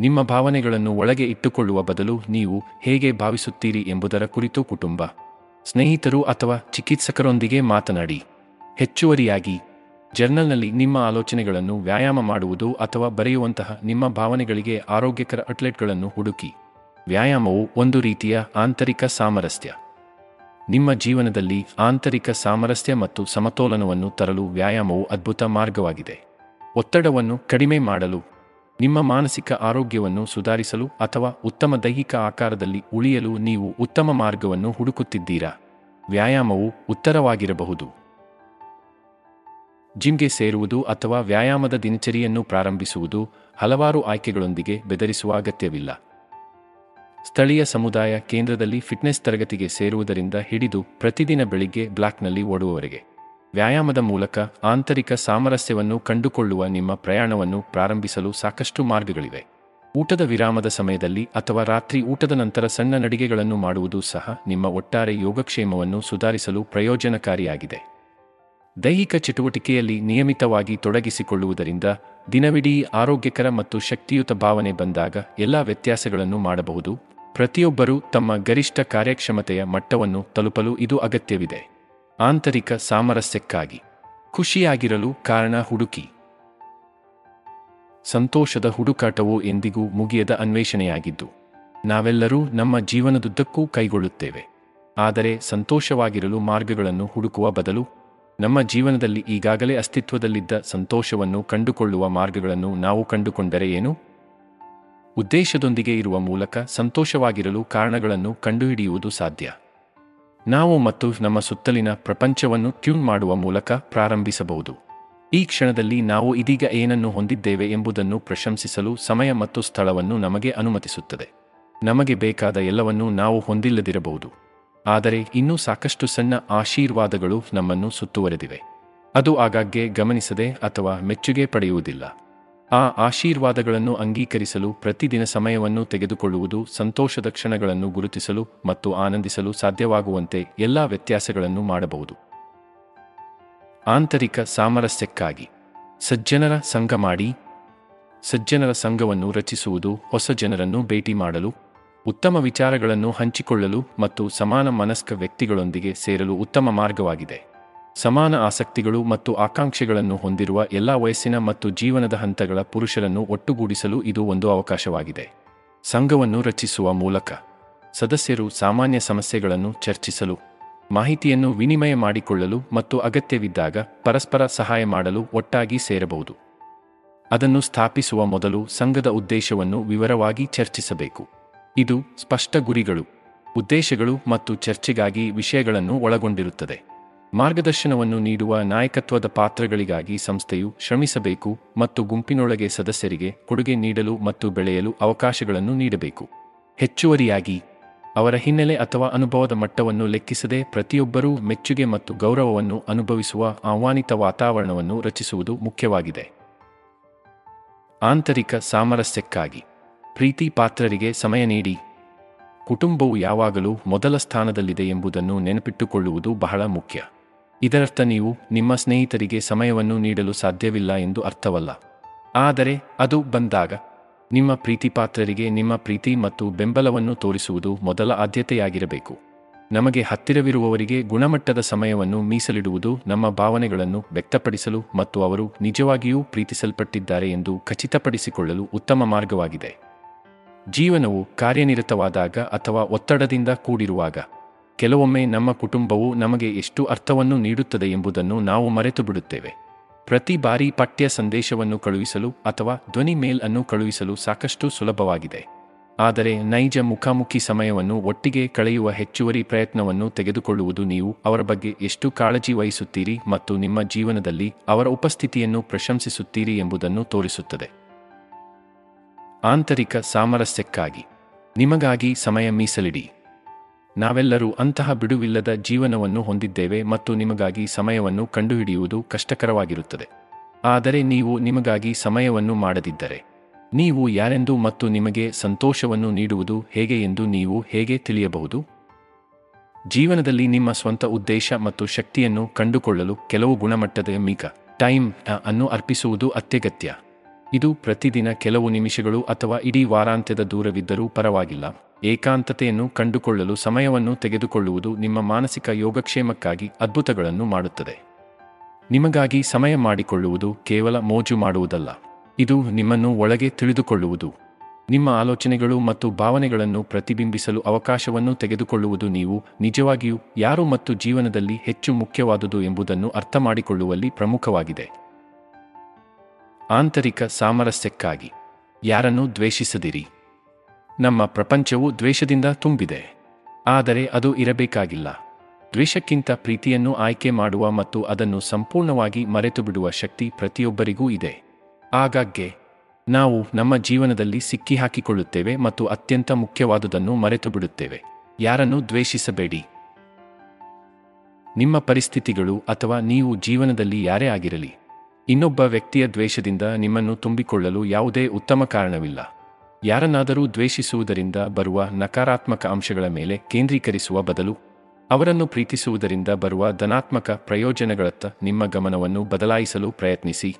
ನಿಮ್ಮ ಭಾವನೆಗಳನ್ನು ಒಳಗೆ ಇಟ್ಟುಕೊಳ್ಳುವ ಬದಲು ನೀವು ಹೇಗೆ ಭಾವಿಸುತ್ತೀರಿ ಎಂಬುದರ ಕುರಿತು ಕುಟುಂಬ. ಸ್ನೇಹಿತರು ಅಥವಾ ಚಿಕಿತ್ಸಕರೊಂದಿಗೆ ಮಾತನಾಡಿ. ಹೆಚ್ಚುವರಿಯಾಗಿ, ಜರ್ನಲ್ನಲ್ಲಿ ನಿಮ್ಮ ಆಲೋಚನೆಗಳನ್ನು ವ್ಯಾಯಾಮ ಮಾಡುವುದು ಅಥವಾ ಬರೆಯುವಂತಹ ನಿಮ್ಮ ಭಾವನೆಗಳಿಗೆ ಆರೋಗ್ಯಕರ ಅಟ್ಲೆಟ್ಗಳನ್ನು ಹುಡುಕಿ. ವ್ಯಾಯಾಮವು ಒಂದು ರೀತಿಯ ಆಂತರಿಕ ಸಾಮರಸ್ಯ. ನಿಮ್ಮ ಜೀವನದಲ್ಲಿ ಆಂತರಿಕ ಸಾಮರಸ್ಯ ಮತ್ತು ಸಮತೋಲನವನ್ನು ತರಲು ವ್ಯಾಯಾಮವು ಅದ್ಭುತ ಮಾರ್ಗವಾಗಿದೆ. ಒತ್ತಡವನ್ನು ಕಡಿಮೆ ಮಾಡಲು ನಿಮ್ಮ ಮಾನಸಿಕ ಆರೋಗ್ಯವನ್ನು ಸುಧಾರಿಸಲು ಅಥವಾ ಉತ್ತಮ ದೈಹಿಕ ಆಕಾರದಲ್ಲಿ ಉಳಿಯಲು ನೀವು ಉತ್ತಮ ಮಾರ್ಗವನ್ನು ಹುಡುಕುತ್ತಿದ್ದೀರಾ? ವ್ಯಾಯಾಮವು ಉತ್ತರವಾಗಿರಬಹುದು. ಜಿಮ್ಗೆ ಸೇರುವುದು ಅಥವಾ ವ್ಯಾಯಾಮದ ದಿನಚರಿಯನ್ನು ಪ್ರಾರಂಭಿಸುವುದು ಹಲವಾರು ಆಯ್ಕೆಗಳೊಂದಿಗೆ ಬೆದರಿಸುವ ಅಗತ್ಯವಿಲ್ಲ. ಸ್ಥಳೀಯ ಸಮುದಾಯ ಕೇಂದ್ರದಲ್ಲಿ ಫಿಟ್ನೆಸ್ ತರಗತಿಗೆ ಸೇರುವುದರಿಂದ ಹಿಡಿದು ಪ್ರತಿದಿನ ಬೆಳಿಗ್ಗೆ ಬ್ಲಾಕ್ನಲ್ಲಿ ಓಡುವವರೆಗೆ. ವ್ಯಾಯಾಮದ ಮೂಲಕ ಆಂತರಿಕ ಸಾಮರಸ್ಯವನ್ನು ಕಂಡುಕೊಳ್ಳುವ ನಿಮ್ಮ ಪ್ರಯಾಣವನ್ನು ಪ್ರಾರಂಭಿಸಲು ಸಾಕಷ್ಟು ಮಾರ್ಗಗಳಿವೆ. ಊಟದ ವಿರಾಮದ ಸಮಯದಲ್ಲಿ ಅಥವಾ ರಾತ್ರಿ ಊಟದ ನಂತರ ಸಣ್ಣ ನಡಿಗೆಗಳನ್ನು ಮಾಡುವುದು ಸಹ ನಿಮ್ಮ ಒಟ್ಟಾರೆ ಯೋಗಕ್ಷೇಮವನ್ನು ಸುಧಾರಿಸಲು ಪ್ರಯೋಜನಕಾರಿಯಾಗಿದೆ. ದೈಹಿಕ ಚಟುವಟಿಕೆಯಲ್ಲಿ ನಿಯಮಿತವಾಗಿ ತೊಡಗಿಸಿಕೊಳ್ಳುವುದರಿಂದ ದಿನವಿಡೀ ಆರೋಗ್ಯಕರ ಮತ್ತು ಶಕ್ತಿಯುತ ಭಾವನೆ ಬಂದಾಗ ಎಲ್ಲ ವ್ಯತ್ಯಾಸಗಳನ್ನು ಮಾಡಬಹುದು. ಪ್ರತಿಯೊಬ್ಬರೂ ತಮ್ಮ ಗರಿಷ್ಠ ಕಾರ್ಯಕ್ಷಮತೆಯ ಮಟ್ಟವನ್ನು ತಲುಪಲು ಇದು ಅಗತ್ಯವಿದೆ. ಆಂತರಿಕ ಸಾಮರಸ್ಯಕ್ಕಾಗಿ. ಖುಷಿಯಾಗಿರಲು ಕಾರಣ ಹುಡುಕಿ. ಸಂತೋಷದ ಹುಡುಕಾಟವು ಎಂದಿಗೂ ಮುಗಿಯದ ಅನ್ವೇಷಣೆಯಾಗಿದ್ದು. ನಾವೆಲ್ಲರೂ ನಮ್ಮ ಜೀವನದುದ್ದಕ್ಕೂ ಕೈಗೊಳ್ಳುತ್ತೇವೆ. ಆದರೆ ಸಂತೋಷವಾಗಿರಲು ಮಾರ್ಗಗಳನ್ನು ಹುಡುಕುವ ಬದಲು, ನಮ್ಮ ಜೀವನದಲ್ಲಿ ಈಗಾಗಲೇ ಅಸ್ತಿತ್ವದಲ್ಲಿದ್ದ ಸಂತೋಷವನ್ನು ಕಂಡುಕೊಳ್ಳುವ ಮಾರ್ಗಗಳನ್ನು ನಾವು ಕಂಡುಕೊಂಡರೆ ಏನು? ಉದ್ದೇಶದೊಂದಿಗೆ ಇರುವ ಮೂಲಕ ಸಂತೋಷವಾಗಿರಲು ಕಾರಣಗಳನ್ನು ಕಂಡುಹಿಡಿಯುವುದು ಸಾಧ್ಯ. ನಾವು ಮತ್ತು ನಮ್ಮ ಸುತ್ತಲಿನ ಪ್ರಪಂಚವನ್ನು ಟ್ಯೂನ್ ಮಾಡುವ ಮೂಲಕ ಪ್ರಾರಂಭಿಸಬಹುದು. ಈ ಕ್ಷಣದಲ್ಲಿ ನಾವು ಇದೀಗ ಏನನ್ನು ಹೊಂದಿದ್ದೇವೆ ಎಂಬುದನ್ನು ಪ್ರಶಂಸಿಸಲು ಸಮಯ ಮತ್ತು ಸ್ಥಳವನ್ನು ನಮಗೆ ಅನುಮತಿಸುತ್ತದೆ. ನಮಗೆ ಬೇಕಾದ ಎಲ್ಲವನ್ನೂ ನಾವು ಹೊಂದಿಲ್ಲದಿರಬಹುದು. ಆದರೆ ಇನ್ನೂ ಸಾಕಷ್ಟು ಸಣ್ಣ ಆಶೀರ್ವಾದಗಳು ನಮ್ಮನ್ನು ಸುತ್ತುವರೆದಿವೆ. ಅದು ಆಗಾಗ್ಗೆ ಗಮನಿಸದೆ ಅಥವಾ ಮೆಚ್ಚುಗೆ ಪಡೆಯುವುದಿಲ್ಲ. ಆ ಆಶೀರ್ವಾದಗಳನ್ನು ಅಂಗೀಕರಿಸಲು ಪ್ರತಿದಿನ ಸಮಯವನ್ನು ತೆಗೆದುಕೊಳ್ಳುವುದು ಸಂತೋಷದ ಕ್ಷಣಗಳನ್ನು ಗುರುತಿಸಲು ಮತ್ತು ಆನಂದಿಸಲು ಸಾಧ್ಯವಾಗುವಂತೆ ಎಲ್ಲ ವ್ಯತ್ಯಾಸಗಳನ್ನು ಮಾಡಬಹುದು. ಆಂತರಿಕ ಸಾಮರಸ್ಯಕ್ಕಾಗಿ ಸಜ್ಜನರ ಸಂಘ ಮಾಡಿ, ಸಜ್ಜನರ ಸಂಘವನ್ನು ರಚಿಸುವುದು, ಹೊಸ ಜನರನ್ನು ಭೇಟಿ ಮಾಡಲು, ಉತ್ತಮ ವಿಚಾರಗಳನ್ನು ಹಂಚಿಕೊಳ್ಳಲು ಮತ್ತು ಸಮಾನ ಮನಸ್ಕ ವ್ಯಕ್ತಿಗಳೊಂದಿಗೆ ಸೇರಲು ಉತ್ತಮ ಮಾರ್ಗವಾಗಿದೆ. ಸಮಾನ ಆಸಕ್ತಿಗಳು ಮತ್ತು ಆಕಾಂಕ್ಷೆಗಳನ್ನು ಹೊಂದಿರುವ ಎಲ್ಲ ವಯಸ್ಸಿನ ಮತ್ತು ಜೀವನದ ಹಂತಗಳ ಪುರುಷರನ್ನು ಒಟ್ಟುಗೂಡಿಸಲು ಇದು ಒಂದು ಅವಕಾಶವಾಗಿದೆ. ಸಂಘವನ್ನು ರಚಿಸುವ ಮೂಲಕ ಸದಸ್ಯರು ಸಾಮಾನ್ಯ ಸಮಸ್ಯೆಗಳನ್ನು ಚರ್ಚಿಸಲು, ಮಾಹಿತಿಯನ್ನು ವಿನಿಮಯ ಮಾಡಿಕೊಳ್ಳಲು ಮತ್ತು ಅಗತ್ಯವಿದ್ದಾಗ ಪರಸ್ಪರ ಸಹಾಯ ಮಾಡಲು ಒಟ್ಟಾಗಿ ಸೇರಬಹುದು. ಅದನ್ನು ಸ್ಥಾಪಿಸುವ ಮೊದಲು ಸಂಘದ ಉದ್ದೇಶವನ್ನು ವಿವರವಾಗಿ ಚರ್ಚಿಸಬೇಕು. ಇದು ಸ್ಪಷ್ಟ ಗುರಿಗಳು, ಉದ್ದೇಶಗಳು ಮತ್ತು ಚರ್ಚೆಗಾಗಿ ವಿಷಯಗಳನ್ನು ಒಳಗೊಂಡಿರುತ್ತದೆ. ಮಾರ್ಗದರ್ಶನವನ್ನು ನೀಡುವ ನಾಯಕತ್ವದ ಪಾತ್ರಗಳಿಗಾಗಿ ಸಂಸ್ಥೆಯು ಶ್ರಮಿಸಬೇಕು ಮತ್ತು ಗುಂಪಿನೊಳಗೆ ಸದಸ್ಯರಿಗೆ ಕೊಡುಗೆ ನೀಡಲು ಮತ್ತು ಬೆಳೆಯಲು ಅವಕಾಶಗಳನ್ನು ನೀಡಬೇಕು. ಹೆಚ್ಚುವರಿಯಾಗಿ, ಅವರ ಹಿನ್ನೆಲೆ ಅಥವಾ ಅನುಭವದ ಮಟ್ಟವನ್ನು ಲೆಕ್ಕಿಸದೆ ಪ್ರತಿಯೊಬ್ಬರೂ ಮೆಚ್ಚುಗೆ ಮತ್ತು ಗೌರವವನ್ನು ಅನುಭವಿಸುವ ಆಹ್ವಾನಿತ ವಾತಾವರಣವನ್ನು ರಚಿಸುವುದು ಮುಖ್ಯವಾಗಿದೆ. ಆಂತರಿಕ ಸಾಮರಸ್ಯಕ್ಕಾಗಿ, ಪ್ರೀತಿ ಪಾತ್ರರಿಗೆ ಸಮಯ ನೀಡಿ. ಕುಟುಂಬವು ಯಾವಾಗಲೂ ಮೊದಲ ಸ್ಥಾನದಲ್ಲಿದೆ ಎಂಬುದನ್ನು ನೆನಪಿಟ್ಟುಕೊಳ್ಳುವುದು ಬಹಳ ಮುಖ್ಯ. ಇದರರ್ಥ ನೀವು ನಿಮ್ಮ ಸ್ನೇಹಿತರಿಗೆ ಸಮಯವನ್ನು ನೀಡಲು ಸಾಧ್ಯವಿಲ್ಲ ಎಂದು ಅರ್ಥವಲ್ಲ. ಆದರೆ ಅದು ಬಂದಾಗ ನಿಮ್ಮ ಪ್ರೀತಿಪಾತ್ರರಿಗೆ ನಿಮ್ಮ ಪ್ರೀತಿ ಮತ್ತು ಬೆಂಬಲವನ್ನು ತೋರಿಸುವುದು ಮೊದಲ ಆದ್ಯತೆಯಾಗಿರಬೇಕು. ನಮಗೆ ಹತ್ತಿರವಿರುವವರಿಗೆ ಗುಣಮಟ್ಟದ ಸಮಯವನ್ನು ಮೀಸಲಿಡುವುದು ನಮ್ಮ ಭಾವನೆಗಳನ್ನು ವ್ಯಕ್ತಪಡಿಸಲು ಮತ್ತು ಅವರು ನಿಜವಾಗಿಯೂ ಪ್ರೀತಿಸಲ್ಪಟ್ಟಿದ್ದಾರೆ ಎಂದು ಖಚಿತಪಡಿಸಿಕೊಳ್ಳಲು ಉತ್ತಮ ಮಾರ್ಗವಾಗಿದೆ. ಜೀವನವು ಕಾರ್ಯನಿರತವಾದಾಗ ಅಥವಾ ಒತ್ತಡದಿಂದ ಕೂಡಿರುವಾಗ ಕೆಲವೊಮ್ಮೆ ನಮ್ಮ ಕುಟುಂಬವು ನಮಗೆ ಎಷ್ಟು ಅರ್ಥವನ್ನು ನೀಡುತ್ತದೆ ಎಂಬುದನ್ನು ನಾವು ಮರೆತು ಬಿಡುತ್ತೇವೆ. ಪ್ರತಿ ಬಾರಿ ಪಠ್ಯ ಸಂದೇಶವನ್ನು ಕಳುಹಿಸಲು ಅಥವಾ ಧ್ವನಿ ಮೇಲ್ ಅನ್ನು ಕಳುಹಿಸಲು ಸಾಕಷ್ಟು ಸುಲಭವಾಗಿದೆ. ಆದರೆ ನೈಜ ಮುಖಾಮುಖಿ ಸಮಯವನ್ನು ಒಟ್ಟಿಗೆ ಕಳೆಯುವ ಹೆಚ್ಚುವರಿ ಪ್ರಯತ್ನವನ್ನು ತೆಗೆದುಕೊಳ್ಳುವುದು ನೀವು ಅವರ ಬಗ್ಗೆ ಎಷ್ಟು ಕಾಳಜಿ ವಹಿಸುತ್ತೀರಿ ಮತ್ತು ನಿಮ್ಮ ಜೀವನದಲ್ಲಿ ಅವರ ಉಪಸ್ಥಿತಿಯನ್ನು ಪ್ರಶಂಸಿಸುತ್ತೀರಿ ಎಂಬುದನ್ನು ತೋರಿಸುತ್ತದೆ. ಆಂತರಿಕ ಸಾಮರಸ್ಯಕ್ಕಾಗಿ. ನಿಮಗಾಗಿ ಸಮಯ ಮೀಸಲಿಡಿ. ನಾವೆಲ್ಲರೂ ಅಂತಹ ಬಿಡುವಿಲ್ಲದ ಜೀವನವನ್ನು ಹೊಂದಿದ್ದೇವೆ ಮತ್ತು ನಿಮಗಾಗಿ ಸಮಯವನ್ನು ಕಂಡುಹಿಡಿಯುವುದು ಕಷ್ಟಕರವಾಗಿರುತ್ತದೆ. ಆದರೆ ನೀವು ನಿಮಗಾಗಿ ಸಮಯವನ್ನು ಮಾಡದಿದ್ದರೆ. ನೀವು ಯಾರೆಂದು ಮತ್ತು ನಿಮಗೆ ಸಂತೋಷವನ್ನು ನೀಡುವುದು ಹೇಗೆ ಎಂದು ನೀವು ಹೇಗೆ ತಿಳಿಯಬಹುದು? ಜೀವನದಲ್ಲಿ ನಿಮ್ಮ ಸ್ವಂತ ಉದ್ದೇಶ ಮತ್ತು ಶಕ್ತಿಯನ್ನು ಕಂಡುಕೊಳ್ಳಲು ಕೆಲವು ಗುಣಮಟ್ಟದ ಮೀಕ, ಟೈಮ್ ಅನ್ನು ಅರ್ಪಿಸುವುದು ಅತ್ಯಗತ್ಯ. ಇದು ಪ್ರತಿದಿನ ಕೆಲವು ನಿಮಿಷಗಳು ಅಥವಾ ಇಡೀ ವಾರಾಂತ್ಯದ ದೂರವಿದ್ದರೂ ಪರವಾಗಿಲ್ಲ. ಏಕಾಂತತೆಯನ್ನು ಕಂಡುಕೊಳ್ಳಲು ಸಮಯವನ್ನು ತೆಗೆದುಕೊಳ್ಳುವುದು ನಿಮ್ಮ ಮಾನಸಿಕ ಯೋಗಕ್ಷೇಮಕ್ಕಾಗಿ ಅದ್ಭುತಗಳನ್ನು ಮಾಡುತ್ತದೆ. ನಿಮಗಾಗಿ ಸಮಯ ಮಾಡಿಕೊಳ್ಳುವುದು ಕೇವಲ ಮೋಜು ಮಾಡುವುದಲ್ಲ. ಇದು ನಿಮ್ಮನ್ನು ಒಳಗೆ ತಿಳಿದುಕೊಳ್ಳುವುದು. ನಿಮ್ಮ ಆಲೋಚನೆಗಳು ಮತ್ತು ಭಾವನೆಗಳನ್ನು ಪ್ರತಿಬಿಂಬಿಸಲು ಅವಕಾಶವನ್ನು ತೆಗೆದುಕೊಳ್ಳುವುದು ನೀವು ನಿಜವಾಗಿಯೂ ಯಾರು ಮತ್ತು ಜೀವನದಲ್ಲಿ ಹೆಚ್ಚು ಮುಖ್ಯವಾದುದು ಎಂಬುದನ್ನು ಅರ್ಥಮಾಡಿಕೊಳ್ಳುವಲ್ಲಿ ಪ್ರಮುಖವಾಗಿದೆ. ಆಂತರಿಕ ಸಾಮರಸ್ಯಕ್ಕಾಗಿ ಯಾರನ್ನು ದ್ವೇಷಿಸದಿರಿ. ನಮ್ಮ ಪ್ರಪಂಚವು ದ್ವೇಷದಿಂದ ತುಂಬಿದೆ. ಆದರೆ ಅದು ಇರಬೇಕಾಗಿಲ್ಲ. ದ್ವೇಷಕ್ಕಿಂತ ಪ್ರೀತಿಯನ್ನು ಆಯ್ಕೆ ಮಾಡುವ ಮತ್ತು ಅದನ್ನು ಸಂಪೂರ್ಣವಾಗಿ ಮರೆತುಬಿಡುವ ಶಕ್ತಿ ಪ್ರತಿಯೊಬ್ಬರಿಗೂ ಇದೆ. ಆಗಾಗ್ಗೆ, ನಾವು ನಮ್ಮ ಜೀವನದಲ್ಲಿ ಸಿಕ್ಕಿಹಾಕಿಕೊಳ್ಳುತ್ತೇವೆ ಮತ್ತು ಅತ್ಯಂತ ಮುಖ್ಯವಾದುದನ್ನು ಮರೆತು ಬಿಡುತ್ತೇವೆ ಯಾರನ್ನು ದ್ವೇಷಿಸಬೇಡಿ. ನಿಮ್ಮ ಪರಿಸ್ಥಿತಿಗಳು ಅಥವಾ ನೀವು ಜೀವನದಲ್ಲಿ ಯಾರೇ ಆಗಿರಲಿ, ಇನ್ನೊಬ್ಬ ವ್ಯಕ್ತಿಯ ದ್ವೇಷದಿಂದ ನಿಮ್ಮನ್ನು ತುಂಬಿಕೊಳ್ಳಲು ಯಾವುದೇ ಉತ್ತಮ ಕಾರಣವಿಲ್ಲ. ಯಾರನ್ನಾದರೂ ದ್ವೇಷಿಸುವುದರಿಂದ ಬರುವ ನಕಾರಾತ್ಮಕ ಅಂಶಗಳ ಮೇಲೆ ಕೇಂದ್ರೀಕರಿಸುವ ಬದಲು ಅವರನ್ನು ಪ್ರೀತಿಸುವುದರಿಂದ ಬರುವ ಧನಾತ್ಮಕ ಪ್ರಯೋಜನಗಳತ್ತ ನಿಮ್ಮ ಗಮನವನ್ನು ಬದಲಾಯಿಸಲು ಪ್ರಯತ್ನಿಸಿ.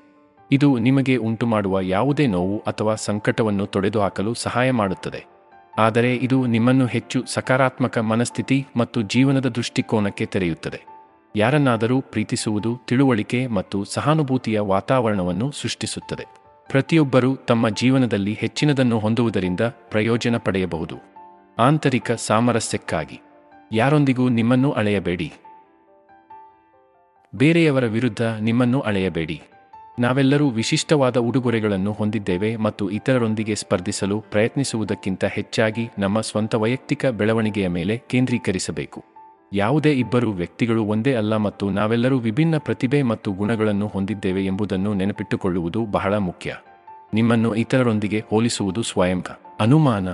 ಇದು ನಿಮಗೆ ಉಂಟುಮಾಡುವ ಯಾವುದೇ ನೋವು ಅಥವಾ ಸಂಕಟವನ್ನು ತೊಡೆದುಹಾಕಲು ಸಹಾಯ ಮಾಡುತ್ತದೆ. ಆದರೆ ಇದು ನಿಮ್ಮನ್ನು ಹೆಚ್ಚು ಸಕಾರಾತ್ಮಕ ಮನಸ್ಥಿತಿ ಮತ್ತು ಜೀವನದ ದೃಷ್ಟಿಕೋನಕ್ಕೆ ತೆರೆಯುತ್ತದೆ. ಯಾರನ್ನಾದರೂ ಪ್ರೀತಿಸುವುದು ತಿಳುವಳಿಕೆ ಮತ್ತು ಸಹಾನುಭೂತಿಯ ವಾತಾವರಣವನ್ನು ಸೃಷ್ಟಿಸುತ್ತದೆ. ಪ್ರತಿಯೊಬ್ಬರೂ ತಮ್ಮ ಜೀವನದಲ್ಲಿ ಹೆಚ್ಚಿನದನ್ನು ಹೊಂದುವುದರಿಂದ ಪ್ರಯೋಜನ ಪಡೆಯಬಹುದು. ಆಂತರಿಕ ಸಾಮರಸ್ಯಕ್ಕಾಗಿ. ಯಾರೊಂದಿಗೂ ನಿಮ್ಮನ್ನು ಅಳೆಯಬೇಡಿ. ಬೇರೆಯವರ ವಿರುದ್ಧ ನಿಮ್ಮನ್ನು ಅಳೆಯಬೇಡಿ. ನಾವೆಲ್ಲರೂ ವಿಶಿಷ್ಟವಾದ ಉಡುಗೊರೆಗಳನ್ನು ಹೊಂದಿದ್ದೇವೆ ಮತ್ತು ಇತರರೊಂದಿಗೆ ಸ್ಪರ್ಧಿಸಲು ಪ್ರಯತ್ನಿಸುವುದಕ್ಕಿಂತ ಹೆಚ್ಚಾಗಿ ನಮ್ಮ ಸ್ವಂತ ವೈಯಕ್ತಿಕ ಬೆಳವಣಿಗೆಯ ಮೇಲೆ ಕೇಂದ್ರೀಕರಿಸಬೇಕು. ಯಾವುದೇ ಇಬ್ಬರು ವ್ಯಕ್ತಿಗಳು ಒಂದೇ ಅಲ್ಲ ಮತ್ತು ನಾವೆಲ್ಲರೂ ವಿಭಿನ್ನ ಪ್ರತಿಭೆ ಮತ್ತು ಗುಣಗಳನ್ನು ಹೊಂದಿದ್ದೇವೆ ಎಂಬುದನ್ನು ನೆನಪಿಟ್ಟುಕೊಳ್ಳುವುದು ಬಹಳ ಮುಖ್ಯ. ನಿಮ್ಮನ್ನು ಇತರರೊಂದಿಗೆ ಹೋಲಿಸುವುದು ಸ್ವಯಂ ಅನುಮಾನ,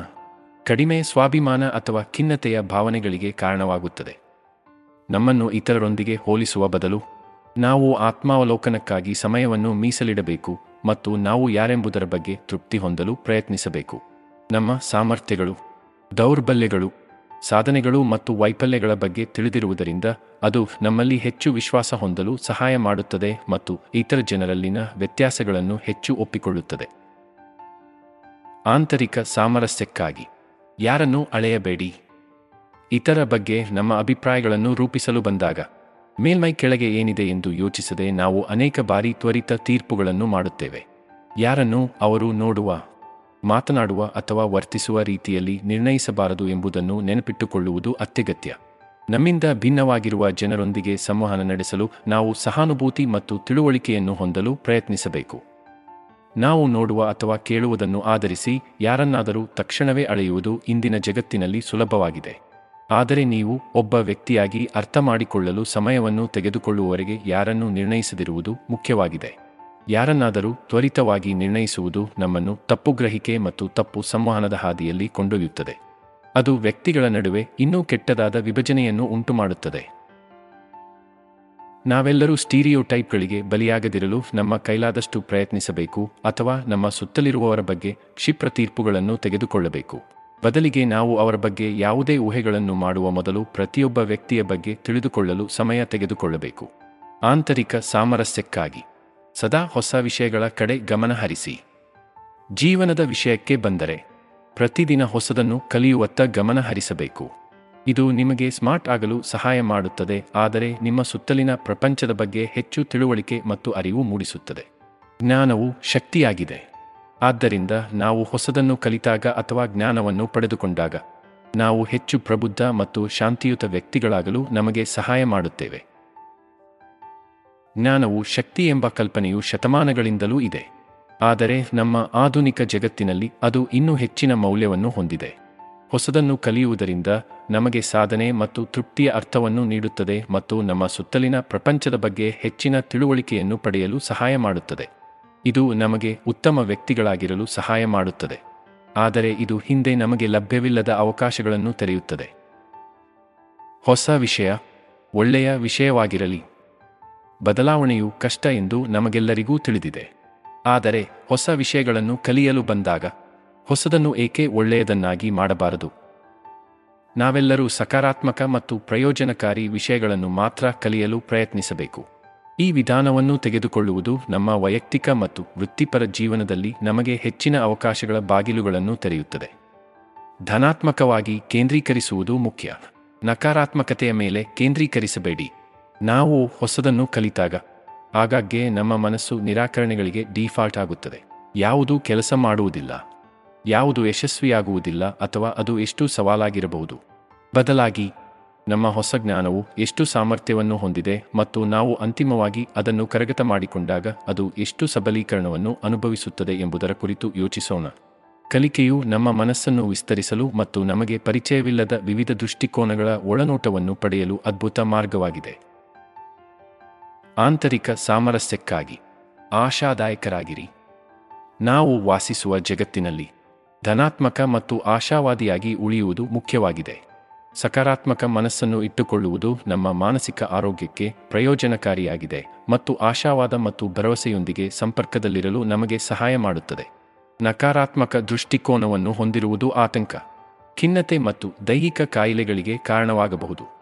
ಕಡಿಮೆ ಸ್ವಾಭಿಮಾನ ಅಥವಾ ಖಿನ್ನತೆಯ ಭಾವನೆಗಳಿಗೆ ಕಾರಣವಾಗುತ್ತದೆ. ನಮ್ಮನ್ನು ಇತರರೊಂದಿಗೆ ಹೋಲಿಸುವ ಬದಲು, ನಾವು ಆತ್ಮಾವಲೋಕನಕ್ಕಾಗಿ ಸಮಯವನ್ನು ಮೀಸಲಿಡಬೇಕು ಮತ್ತು ನಾವು ಯಾರೆಂಬುದರ ಬಗ್ಗೆ ತೃಪ್ತಿ ಹೊಂದಲು ಪ್ರಯತ್ನಿಸಬೇಕು. ನಮ್ಮ ಸಾಮರ್ಥ್ಯಗಳು, ದೌರ್ಬಲ್ಯಗಳು ಸಾಧನೆಗಳು ಮತ್ತು ವೈಫಲ್ಯಗಳ ಬಗ್ಗೆ ತಿಳಿದಿರುವುದರಿಂದ ಅದು ನಮ್ಮಲ್ಲಿ ಹೆಚ್ಚು ವಿಶ್ವಾಸ ಹೊಂದಲು ಸಹಾಯ ಮಾಡುತ್ತದೆ ಮತ್ತು ಇತರ ಜನರಲ್ಲಿನ ವ್ಯತ್ಯಾಸಗಳನ್ನು ಹೆಚ್ಚು ಒಪ್ಪಿಕೊಳ್ಳುತ್ತದೆ. ಆಂತರಿಕ ಸಾಮರಸ್ಯಕ್ಕಾಗಿ ಯಾರನ್ನು ಅಳೆಯಬೇಡಿ. ಇತರ ಬಗ್ಗೆ ನಮ್ಮ ಅಭಿಪ್ರಾಯಗಳನ್ನು ರೂಪಿಸಲು ಬಂದಾಗ ಮೇಲ್ಮೈ ಕೆಳಗೆ ಏನಿದೆ ಎಂದು ಯೋಚಿಸದೆ ನಾವು ಅನೇಕ ಬಾರಿ ತ್ವರಿತ ತೀರ್ಪುಗಳನ್ನು ಮಾಡುತ್ತೇವೆ. ಯಾರನ್ನು ಅವರು ನೋಡುವ ಮಾತನಾಡುವ ಅಥವಾ ವರ್ತಿಸುವ ರೀತಿಯಲ್ಲಿ ನಿರ್ಣಯಿಸಬಾರದು ಎಂಬುದನ್ನು ನೆನಪಿಟ್ಟುಕೊಳ್ಳುವುದು ಅತ್ಯಗತ್ಯ. ನಮ್ಮಿಂದ ಭಿನ್ನವಾಗಿರುವ ಜನರೊಂದಿಗೆ ಸಂವಹನ ನಡೆಸಲು ನಾವು ಸಹಾನುಭೂತಿ ಮತ್ತು ತಿಳುವಳಿಕೆಯನ್ನು ಹೊಂದಲು ಪ್ರಯತ್ನಿಸಬೇಕು. ನಾವು ನೋಡುವ ಅಥವಾ ಕೇಳುವುದನ್ನು ಆಧರಿಸಿ ಯಾರನ್ನಾದರೂ ತಕ್ಷಣವೇ ಅಳೆಯುವುದು ಇಂದಿನ ಜಗತ್ತಿನಲ್ಲಿ ಸುಲಭವಾಗಿದೆ. ಆದರೆ ನೀವು ಒಬ್ಬ ವ್ಯಕ್ತಿಯಾಗಿ ಅರ್ಥ ಮಾಡಿಕೊಳ್ಳಲು ಸಮಯವನ್ನು ತೆಗೆದುಕೊಳ್ಳುವವರೆಗೆ ಯಾರನ್ನು ನಿರ್ಣಯಿಸದಿರುವುದು ಮುಖ್ಯವಾಗಿದೆ. ಯಾರನ್ನಾದರೂ ತ್ವರಿತವಾಗಿ ನಿರ್ಣಯಿಸುವುದು ನಮ್ಮನ್ನು ತಪ್ಪುಗ್ರಹಿಕೆ ಮತ್ತು ತಪ್ಪು ಸಂವಹನದ ಹಾದಿಯಲ್ಲಿ ಕೊಂಡೊಯ್ಯುತ್ತದೆ. ಅದು ವ್ಯಕ್ತಿಗಳ ನಡುವೆ ಇನ್ನೂ ಕೆಟ್ಟದಾದ ವಿಭಜನೆಯನ್ನು ಉಂಟುಮಾಡುತ್ತದೆ. ನಾವೆಲ್ಲರೂ ಸ್ಟೀರಿಯೋಟೈಪ್ಗಳಿಗೆ ಬಲಿಯಾಗದಿರಲು ನಮ್ಮ ಕೈಲಾದಷ್ಟು ಪ್ರಯತ್ನಿಸಬೇಕು ಅಥವಾ ನಮ್ಮ ಸುತ್ತಲಿರುವವರ ಬಗ್ಗೆ ಕ್ಷಿಪ್ರ ತೀರ್ಪುಗಳನ್ನು ತೆಗೆದುಕೊಳ್ಳಬೇಕು. ಬದಲಿಗೆ ನಾವು ಅವರ ಬಗ್ಗೆ ಯಾವುದೇ ಊಹೆಗಳನ್ನು ಮಾಡುವ ಮೊದಲು ಪ್ರತಿಯೊಬ್ಬ ವ್ಯಕ್ತಿಯ ಬಗ್ಗೆ ತಿಳಿದುಕೊಳ್ಳಲು ಸಮಯ ತೆಗೆದುಕೊಳ್ಳಬೇಕು. ಆಂತರಿಕ ಸಾಮರಸ್ಯಕ್ಕಾಗಿ. ಸದಾ ಹೊಸ ವಿಷಯಗಳ ಕಡೆ ಗಮನ ಹರಿಸಿ. ಜೀವನದ ವಿಷಯಕ್ಕೆ ಬಂದರೆ ಪ್ರತಿದಿನ ಹೊಸದನ್ನು ಕಲಿಯುವತ್ತ ಗಮನ ಹರಿಸಬೇಕು. ಇದು ನಿಮಗೆ ಸ್ಮಾರ್ಟ್ ಆಗಲು ಸಹಾಯ ಮಾಡುತ್ತದೆ, ಆದರೆ ನಿಮ್ಮ ಸುತ್ತಲಿನ ಪ್ರಪಂಚದ ಬಗ್ಗೆ ಹೆಚ್ಚು ತಿಳುವಳಿಕೆ ಮತ್ತು ಅರಿವು ಮೂಡಿಸುತ್ತದೆ. ಜ್ಞಾನವು ಶಕ್ತಿಯಾಗಿದೆ. ಆದ್ದರಿಂದ ನಾವು ಹೊಸದನ್ನು ಕಲಿತಾಗ ಅಥವಾ ಜ್ಞಾನವನ್ನು ಪಡೆದುಕೊಂಡಾಗ, ನಾವು ಹೆಚ್ಚು ಪ್ರಬುದ್ಧ ಮತ್ತು ಶಾಂತಿಯುತ ವ್ಯಕ್ತಿಗಳಾಗಲು ನಮಗೆ ಸಹಾಯ ಮಾಡುತ್ತೇವೆ. ಜ್ಞಾನವು ಶಕ್ತಿ ಎಂಬ ಕಲ್ಪನೆಯು ಶತಮಾನಗಳಿಂದಲೂ ಇದೆ. ಆದರೆ ನಮ್ಮ ಆಧುನಿಕ ಜಗತ್ತಿನಲ್ಲಿ ಅದು ಇನ್ನೂ ಹೆಚ್ಚಿನ ಮೌಲ್ಯವನ್ನು ಹೊಂದಿದೆ. ಹೊಸದನ್ನು ಕಲಿಯುವುದರಿಂದ ನಮಗೆ ಸಾಧನೆ ಮತ್ತು ತೃಪ್ತಿಯ ಅರ್ಥವನ್ನು ನೀಡುತ್ತದೆ ಮತ್ತು ನಮ್ಮ ಸುತ್ತಲಿನ ಪ್ರಪಂಚದ ಬಗ್ಗೆ ಹೆಚ್ಚಿನ ತಿಳುವಳಿಕೆಯನ್ನು ಪಡೆಯಲು ಸಹಾಯ ಮಾಡುತ್ತದೆ. ಇದು ನಮಗೆ ಉತ್ತಮ ವ್ಯಕ್ತಿಗಳಾಗಿರಲು ಸಹಾಯ ಮಾಡುತ್ತದೆ. ಆದರೆ ಇದು ಹಿಂದೆ ನಮಗೆ ಲಭ್ಯವಿಲ್ಲದ ಅವಕಾಶಗಳನ್ನು ತೆರೆಯುತ್ತದೆ. ಹೊಸ ವಿಷಯ, ಒಳ್ಳೆಯ ವಿಷಯವಾಗಿರಲಿ. ಬದಲಾವಣೆಯು ಕಷ್ಟ ಎಂದು ನಮಗೆಲ್ಲರಿಗೂ ತಿಳಿದಿದೆ. ಆದರೆ ಹೊಸ ವಿಷಯಗಳನ್ನು ಕಲಿಯಲು ಬಂದಾಗ ಹೊಸದನ್ನು ಏಕೆ ಒಳ್ಳೆಯದನ್ನಾಗಿ ಮಾಡಬಾರದು? ನಾವೆಲ್ಲರೂ ಸಕಾರಾತ್ಮಕ ಮತ್ತು ಪ್ರಯೋಜನಕಾರಿ ವಿಷಯಗಳನ್ನು ಮಾತ್ರ ಕಲಿಯಲು ಪ್ರಯತ್ನಿಸಬೇಕು. ಈ ವಿಧಾನವನ್ನು ತೆಗೆದುಕೊಳ್ಳುವುದು ನಮ್ಮ ವೈಯಕ್ತಿಕ ಮತ್ತು ವೃತ್ತಿಪರ ಜೀವನದಲ್ಲಿ ನಮಗೆ ಹೆಚ್ಚಿನ ಅವಕಾಶಗಳ ಬಾಗಿಲುಗಳನ್ನು ತೆರೆಯುತ್ತದೆ. ಧನಾತ್ಮಕವಾಗಿ ಕೇಂದ್ರೀಕರಿಸುವುದು ಮುಖ್ಯ. ನಕಾರಾತ್ಮಕತೆಯ ಮೇಲೆ ಕೇಂದ್ರೀಕರಿಸಬೇಡಿ. ನಾವು ಹೊಸದನ್ನು ಕಲಿತಾಗ, ಆಗಾಗ್ಗೆ ನಮ್ಮ ಮನಸ್ಸು ನಿರಾಕರಣೆಗಳಿಗೆ ಡಿಫಾಲ್ಟ್ ಆಗುತ್ತದೆ. ಯಾವುದೂ ಕೆಲಸ ಮಾಡುವುದಿಲ್ಲ, ಯಾವುದು ಯಶಸ್ವಿಯಾಗುವುದಿಲ್ಲ ಅಥವಾ ಅದು ಎಷ್ಟು ಸವಾಲಾಗಿರಬಹುದು. ಬದಲಾಗಿ, ನಮ್ಮ ಹೊಸ ಜ್ಞಾನವು ಎಷ್ಟು ಸಾಮರ್ಥ್ಯವನ್ನು ಹೊಂದಿದೆ ಮತ್ತು ನಾವು ಅಂತಿಮವಾಗಿ ಅದನ್ನು ಕರಗತ ಮಾಡಿಕೊಂಡಾಗ ಅದು ಎಷ್ಟು ಸಬಲೀಕರಣವನ್ನು ಅನುಭವಿಸುತ್ತದೆ ಎಂಬುದರ ಕುರಿತು ಯೋಚಿಸೋಣ. ಕಲಿಕೆಯು ನಮ್ಮ ಮನಸ್ಸನ್ನು ವಿಸ್ತರಿಸಲು ಮತ್ತು ನಮಗೆ ಪರಿಚಯವಿಲ್ಲದ ವಿವಿಧ ದೃಷ್ಟಿಕೋನಗಳ ಒಳನೋಟವನ್ನು ಪಡೆಯಲು ಅದ್ಭುತ ಮಾರ್ಗವಾಗಿದೆ. ಆಂತರಿಕ ಸಾಮರಸ್ಯಕ್ಕಾಗಿ ಆಶಾದಾಯಕರಾಗಿರಿ. ನಾವು ವಾಸಿಸುವ ಜಗತ್ತಿನಲ್ಲಿ ಧನಾತ್ಮಕ ಮತ್ತು ಆಶಾವಾದಿಯಾಗಿ ಉಳಿಯುವುದು ಮುಖ್ಯವಾಗಿದೆ. ಸಕಾರಾತ್ಮಕ ಮನಸ್ಸನ್ನು ಇಟ್ಟುಕೊಳ್ಳುವುದು ನಮ್ಮ ಮಾನಸಿಕ ಆರೋಗ್ಯಕ್ಕೆ ಪ್ರಯೋಜನಕಾರಿಯಾಗಿದೆ ಮತ್ತು ಆಶಾವಾದ ಮತ್ತು ಭರವಸೆಯೊಂದಿಗೆ ಸಂಪರ್ಕದಲ್ಲಿರಲು ನಮಗೆ ಸಹಾಯ ಮಾಡುತ್ತದೆ. ನಕಾರಾತ್ಮಕ ದೃಷ್ಟಿಕೋನವನ್ನು ಹೊಂದಿರುವುದು ಆತಂಕ. ಖಿನ್ನತೆ ಮತ್ತು ದೈಹಿಕ ಕಾಯಿಲೆಗಳಿಗೆ ಕಾರಣವಾಗಬಹುದು.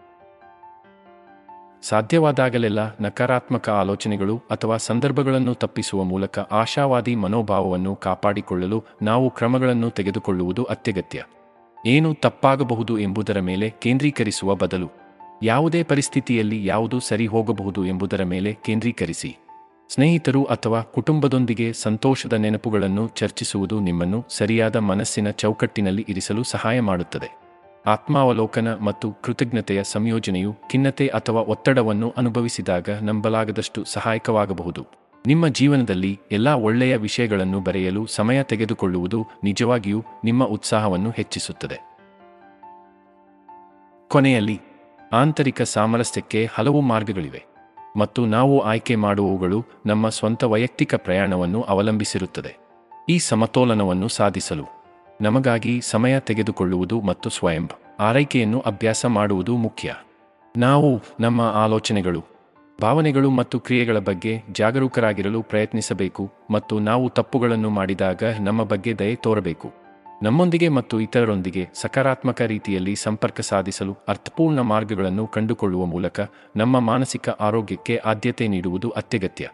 ಸಾಧ್ಯವಾದಾಗಲೆಲ್ಲ ನಕಾರಾತ್ಮಕ ಆಲೋಚನೆಗಳು ಅಥವಾ ಸಂದರ್ಭಗಳನ್ನು ತಪ್ಪಿಸುವ ಮೂಲಕ ಆಶಾವಾದಿ ಮನೋಭಾವವನ್ನು ಕಾಪಾಡಿಕೊಳ್ಳಲು ನಾವು ಕ್ರಮಗಳನ್ನು ತೆಗೆದುಕೊಳ್ಳುವುದು ಅತ್ಯಗತ್ಯ. ಏನು ತಪ್ಪಾಗಬಹುದು ಎಂಬುದರ ಮೇಲೆ ಕೇಂದ್ರೀಕರಿಸುವ ಬದಲು, ಯಾವುದೇ ಪರಿಸ್ಥಿತಿಯಲ್ಲಿ ಯಾವುದು ಸರಿ ಹೋಗಬಹುದು ಎಂಬುದರ ಮೇಲೆ ಕೇಂದ್ರೀಕರಿಸಿ. ಸ್ನೇಹಿತರು ಅಥವಾ ಕುಟುಂಬದೊಂದಿಗೆ ಸಂತೋಷದ ನೆನಪುಗಳನ್ನು ಚರ್ಚಿಸುವುದು ನಿಮ್ಮನ್ನು ಸರಿಯಾದ ಮನಸ್ಸಿನ ಚೌಕಟ್ಟಿನಲ್ಲಿ ಇರಿಸಲು ಸಹಾಯ ಮಾಡುತ್ತದೆ. ಆತ್ಮಾವಲೋಕನ ಮತ್ತು ಕೃತಜ್ಞತೆಯ ಸಂಯೋಜನೆಯು ಖಿನ್ನತೆ ಅಥವಾ ಒತ್ತಡವನ್ನು ಅನುಭವಿಸಿದಾಗ ನಂಬಲಾಗದಷ್ಟು ಸಹಾಯಕವಾಗಬಹುದು. ನಿಮ್ಮ ಜೀವನದಲ್ಲಿ ಎಲ್ಲಾ ಒಳ್ಳೆಯ ವಿಷಯಗಳನ್ನು ಬರೆಯಲು ಸಮಯ ತೆಗೆದುಕೊಳ್ಳುವುದು ನಿಜವಾಗಿಯೂ ನಿಮ್ಮ ಉತ್ಸಾಹವನ್ನು ಹೆಚ್ಚಿಸುತ್ತದೆ. ಕೊನೆಯಲ್ಲಿ, ಆಂತರಿಕ ಸಾಮರಸ್ಯಕ್ಕೆ ಹಲವು ಮಾರ್ಗಗಳಿವೆ ಮತ್ತು ನಾವು ಆಯ್ಕೆ ಮಾಡುವವುಗಳು ನಮ್ಮ ಸ್ವಂತ ವೈಯಕ್ತಿಕ ಪ್ರಯಾಣವನ್ನು ಅವಲಂಬಿಸಿರುತ್ತದೆ. ಈ ಸಮತೋಲನವನ್ನು ಸಾಧಿಸಲು ನಮಗಾಗಿ ಸಮಯ ತೆಗೆದುಕೊಳ್ಳುವುದು ಮತ್ತು ಸ್ವಯಂ ಆರೈಕೆಯನ್ನು ಅಭ್ಯಾಸ ಮಾಡುವುದು ಮುಖ್ಯ. ನಾವು, ನಮ್ಮ ಆಲೋಚನೆಗಳು, ಭಾವನೆಗಳು ಮತ್ತು ಕ್ರಿಯೆಗಳ ಬಗ್ಗೆ ಜಾಗರೂಕರಾಗಿರಲು ಪ್ರಯತ್ನಿಸಬೇಕು ಮತ್ತು ನಾವು ತಪ್ಪುಗಳನ್ನು ಮಾಡಿದಾಗ ನಮ್ಮ ಬಗ್ಗೆ ದಯೆ ತೋರಬೇಕು. ನಮ್ಮೊಂದಿಗೆ ಮತ್ತು ಇತರರೊಂದಿಗೆ ಸಕಾರಾತ್ಮಕ ರೀತಿಯಲ್ಲಿ ಸಂಪರ್ಕ ಸಾಧಿಸಲು ಅರ್ಥಪೂರ್ಣ ಮಾರ್ಗಗಳನ್ನು ಕಂಡುಕೊಳ್ಳುವ ಮೂಲಕ ನಮ್ಮ ಮಾನಸಿಕ ಆರೋಗ್ಯಕ್ಕೆ ಆದ್ಯತೆ ನೀಡುವುದು ಅತ್ಯಗತ್ಯ.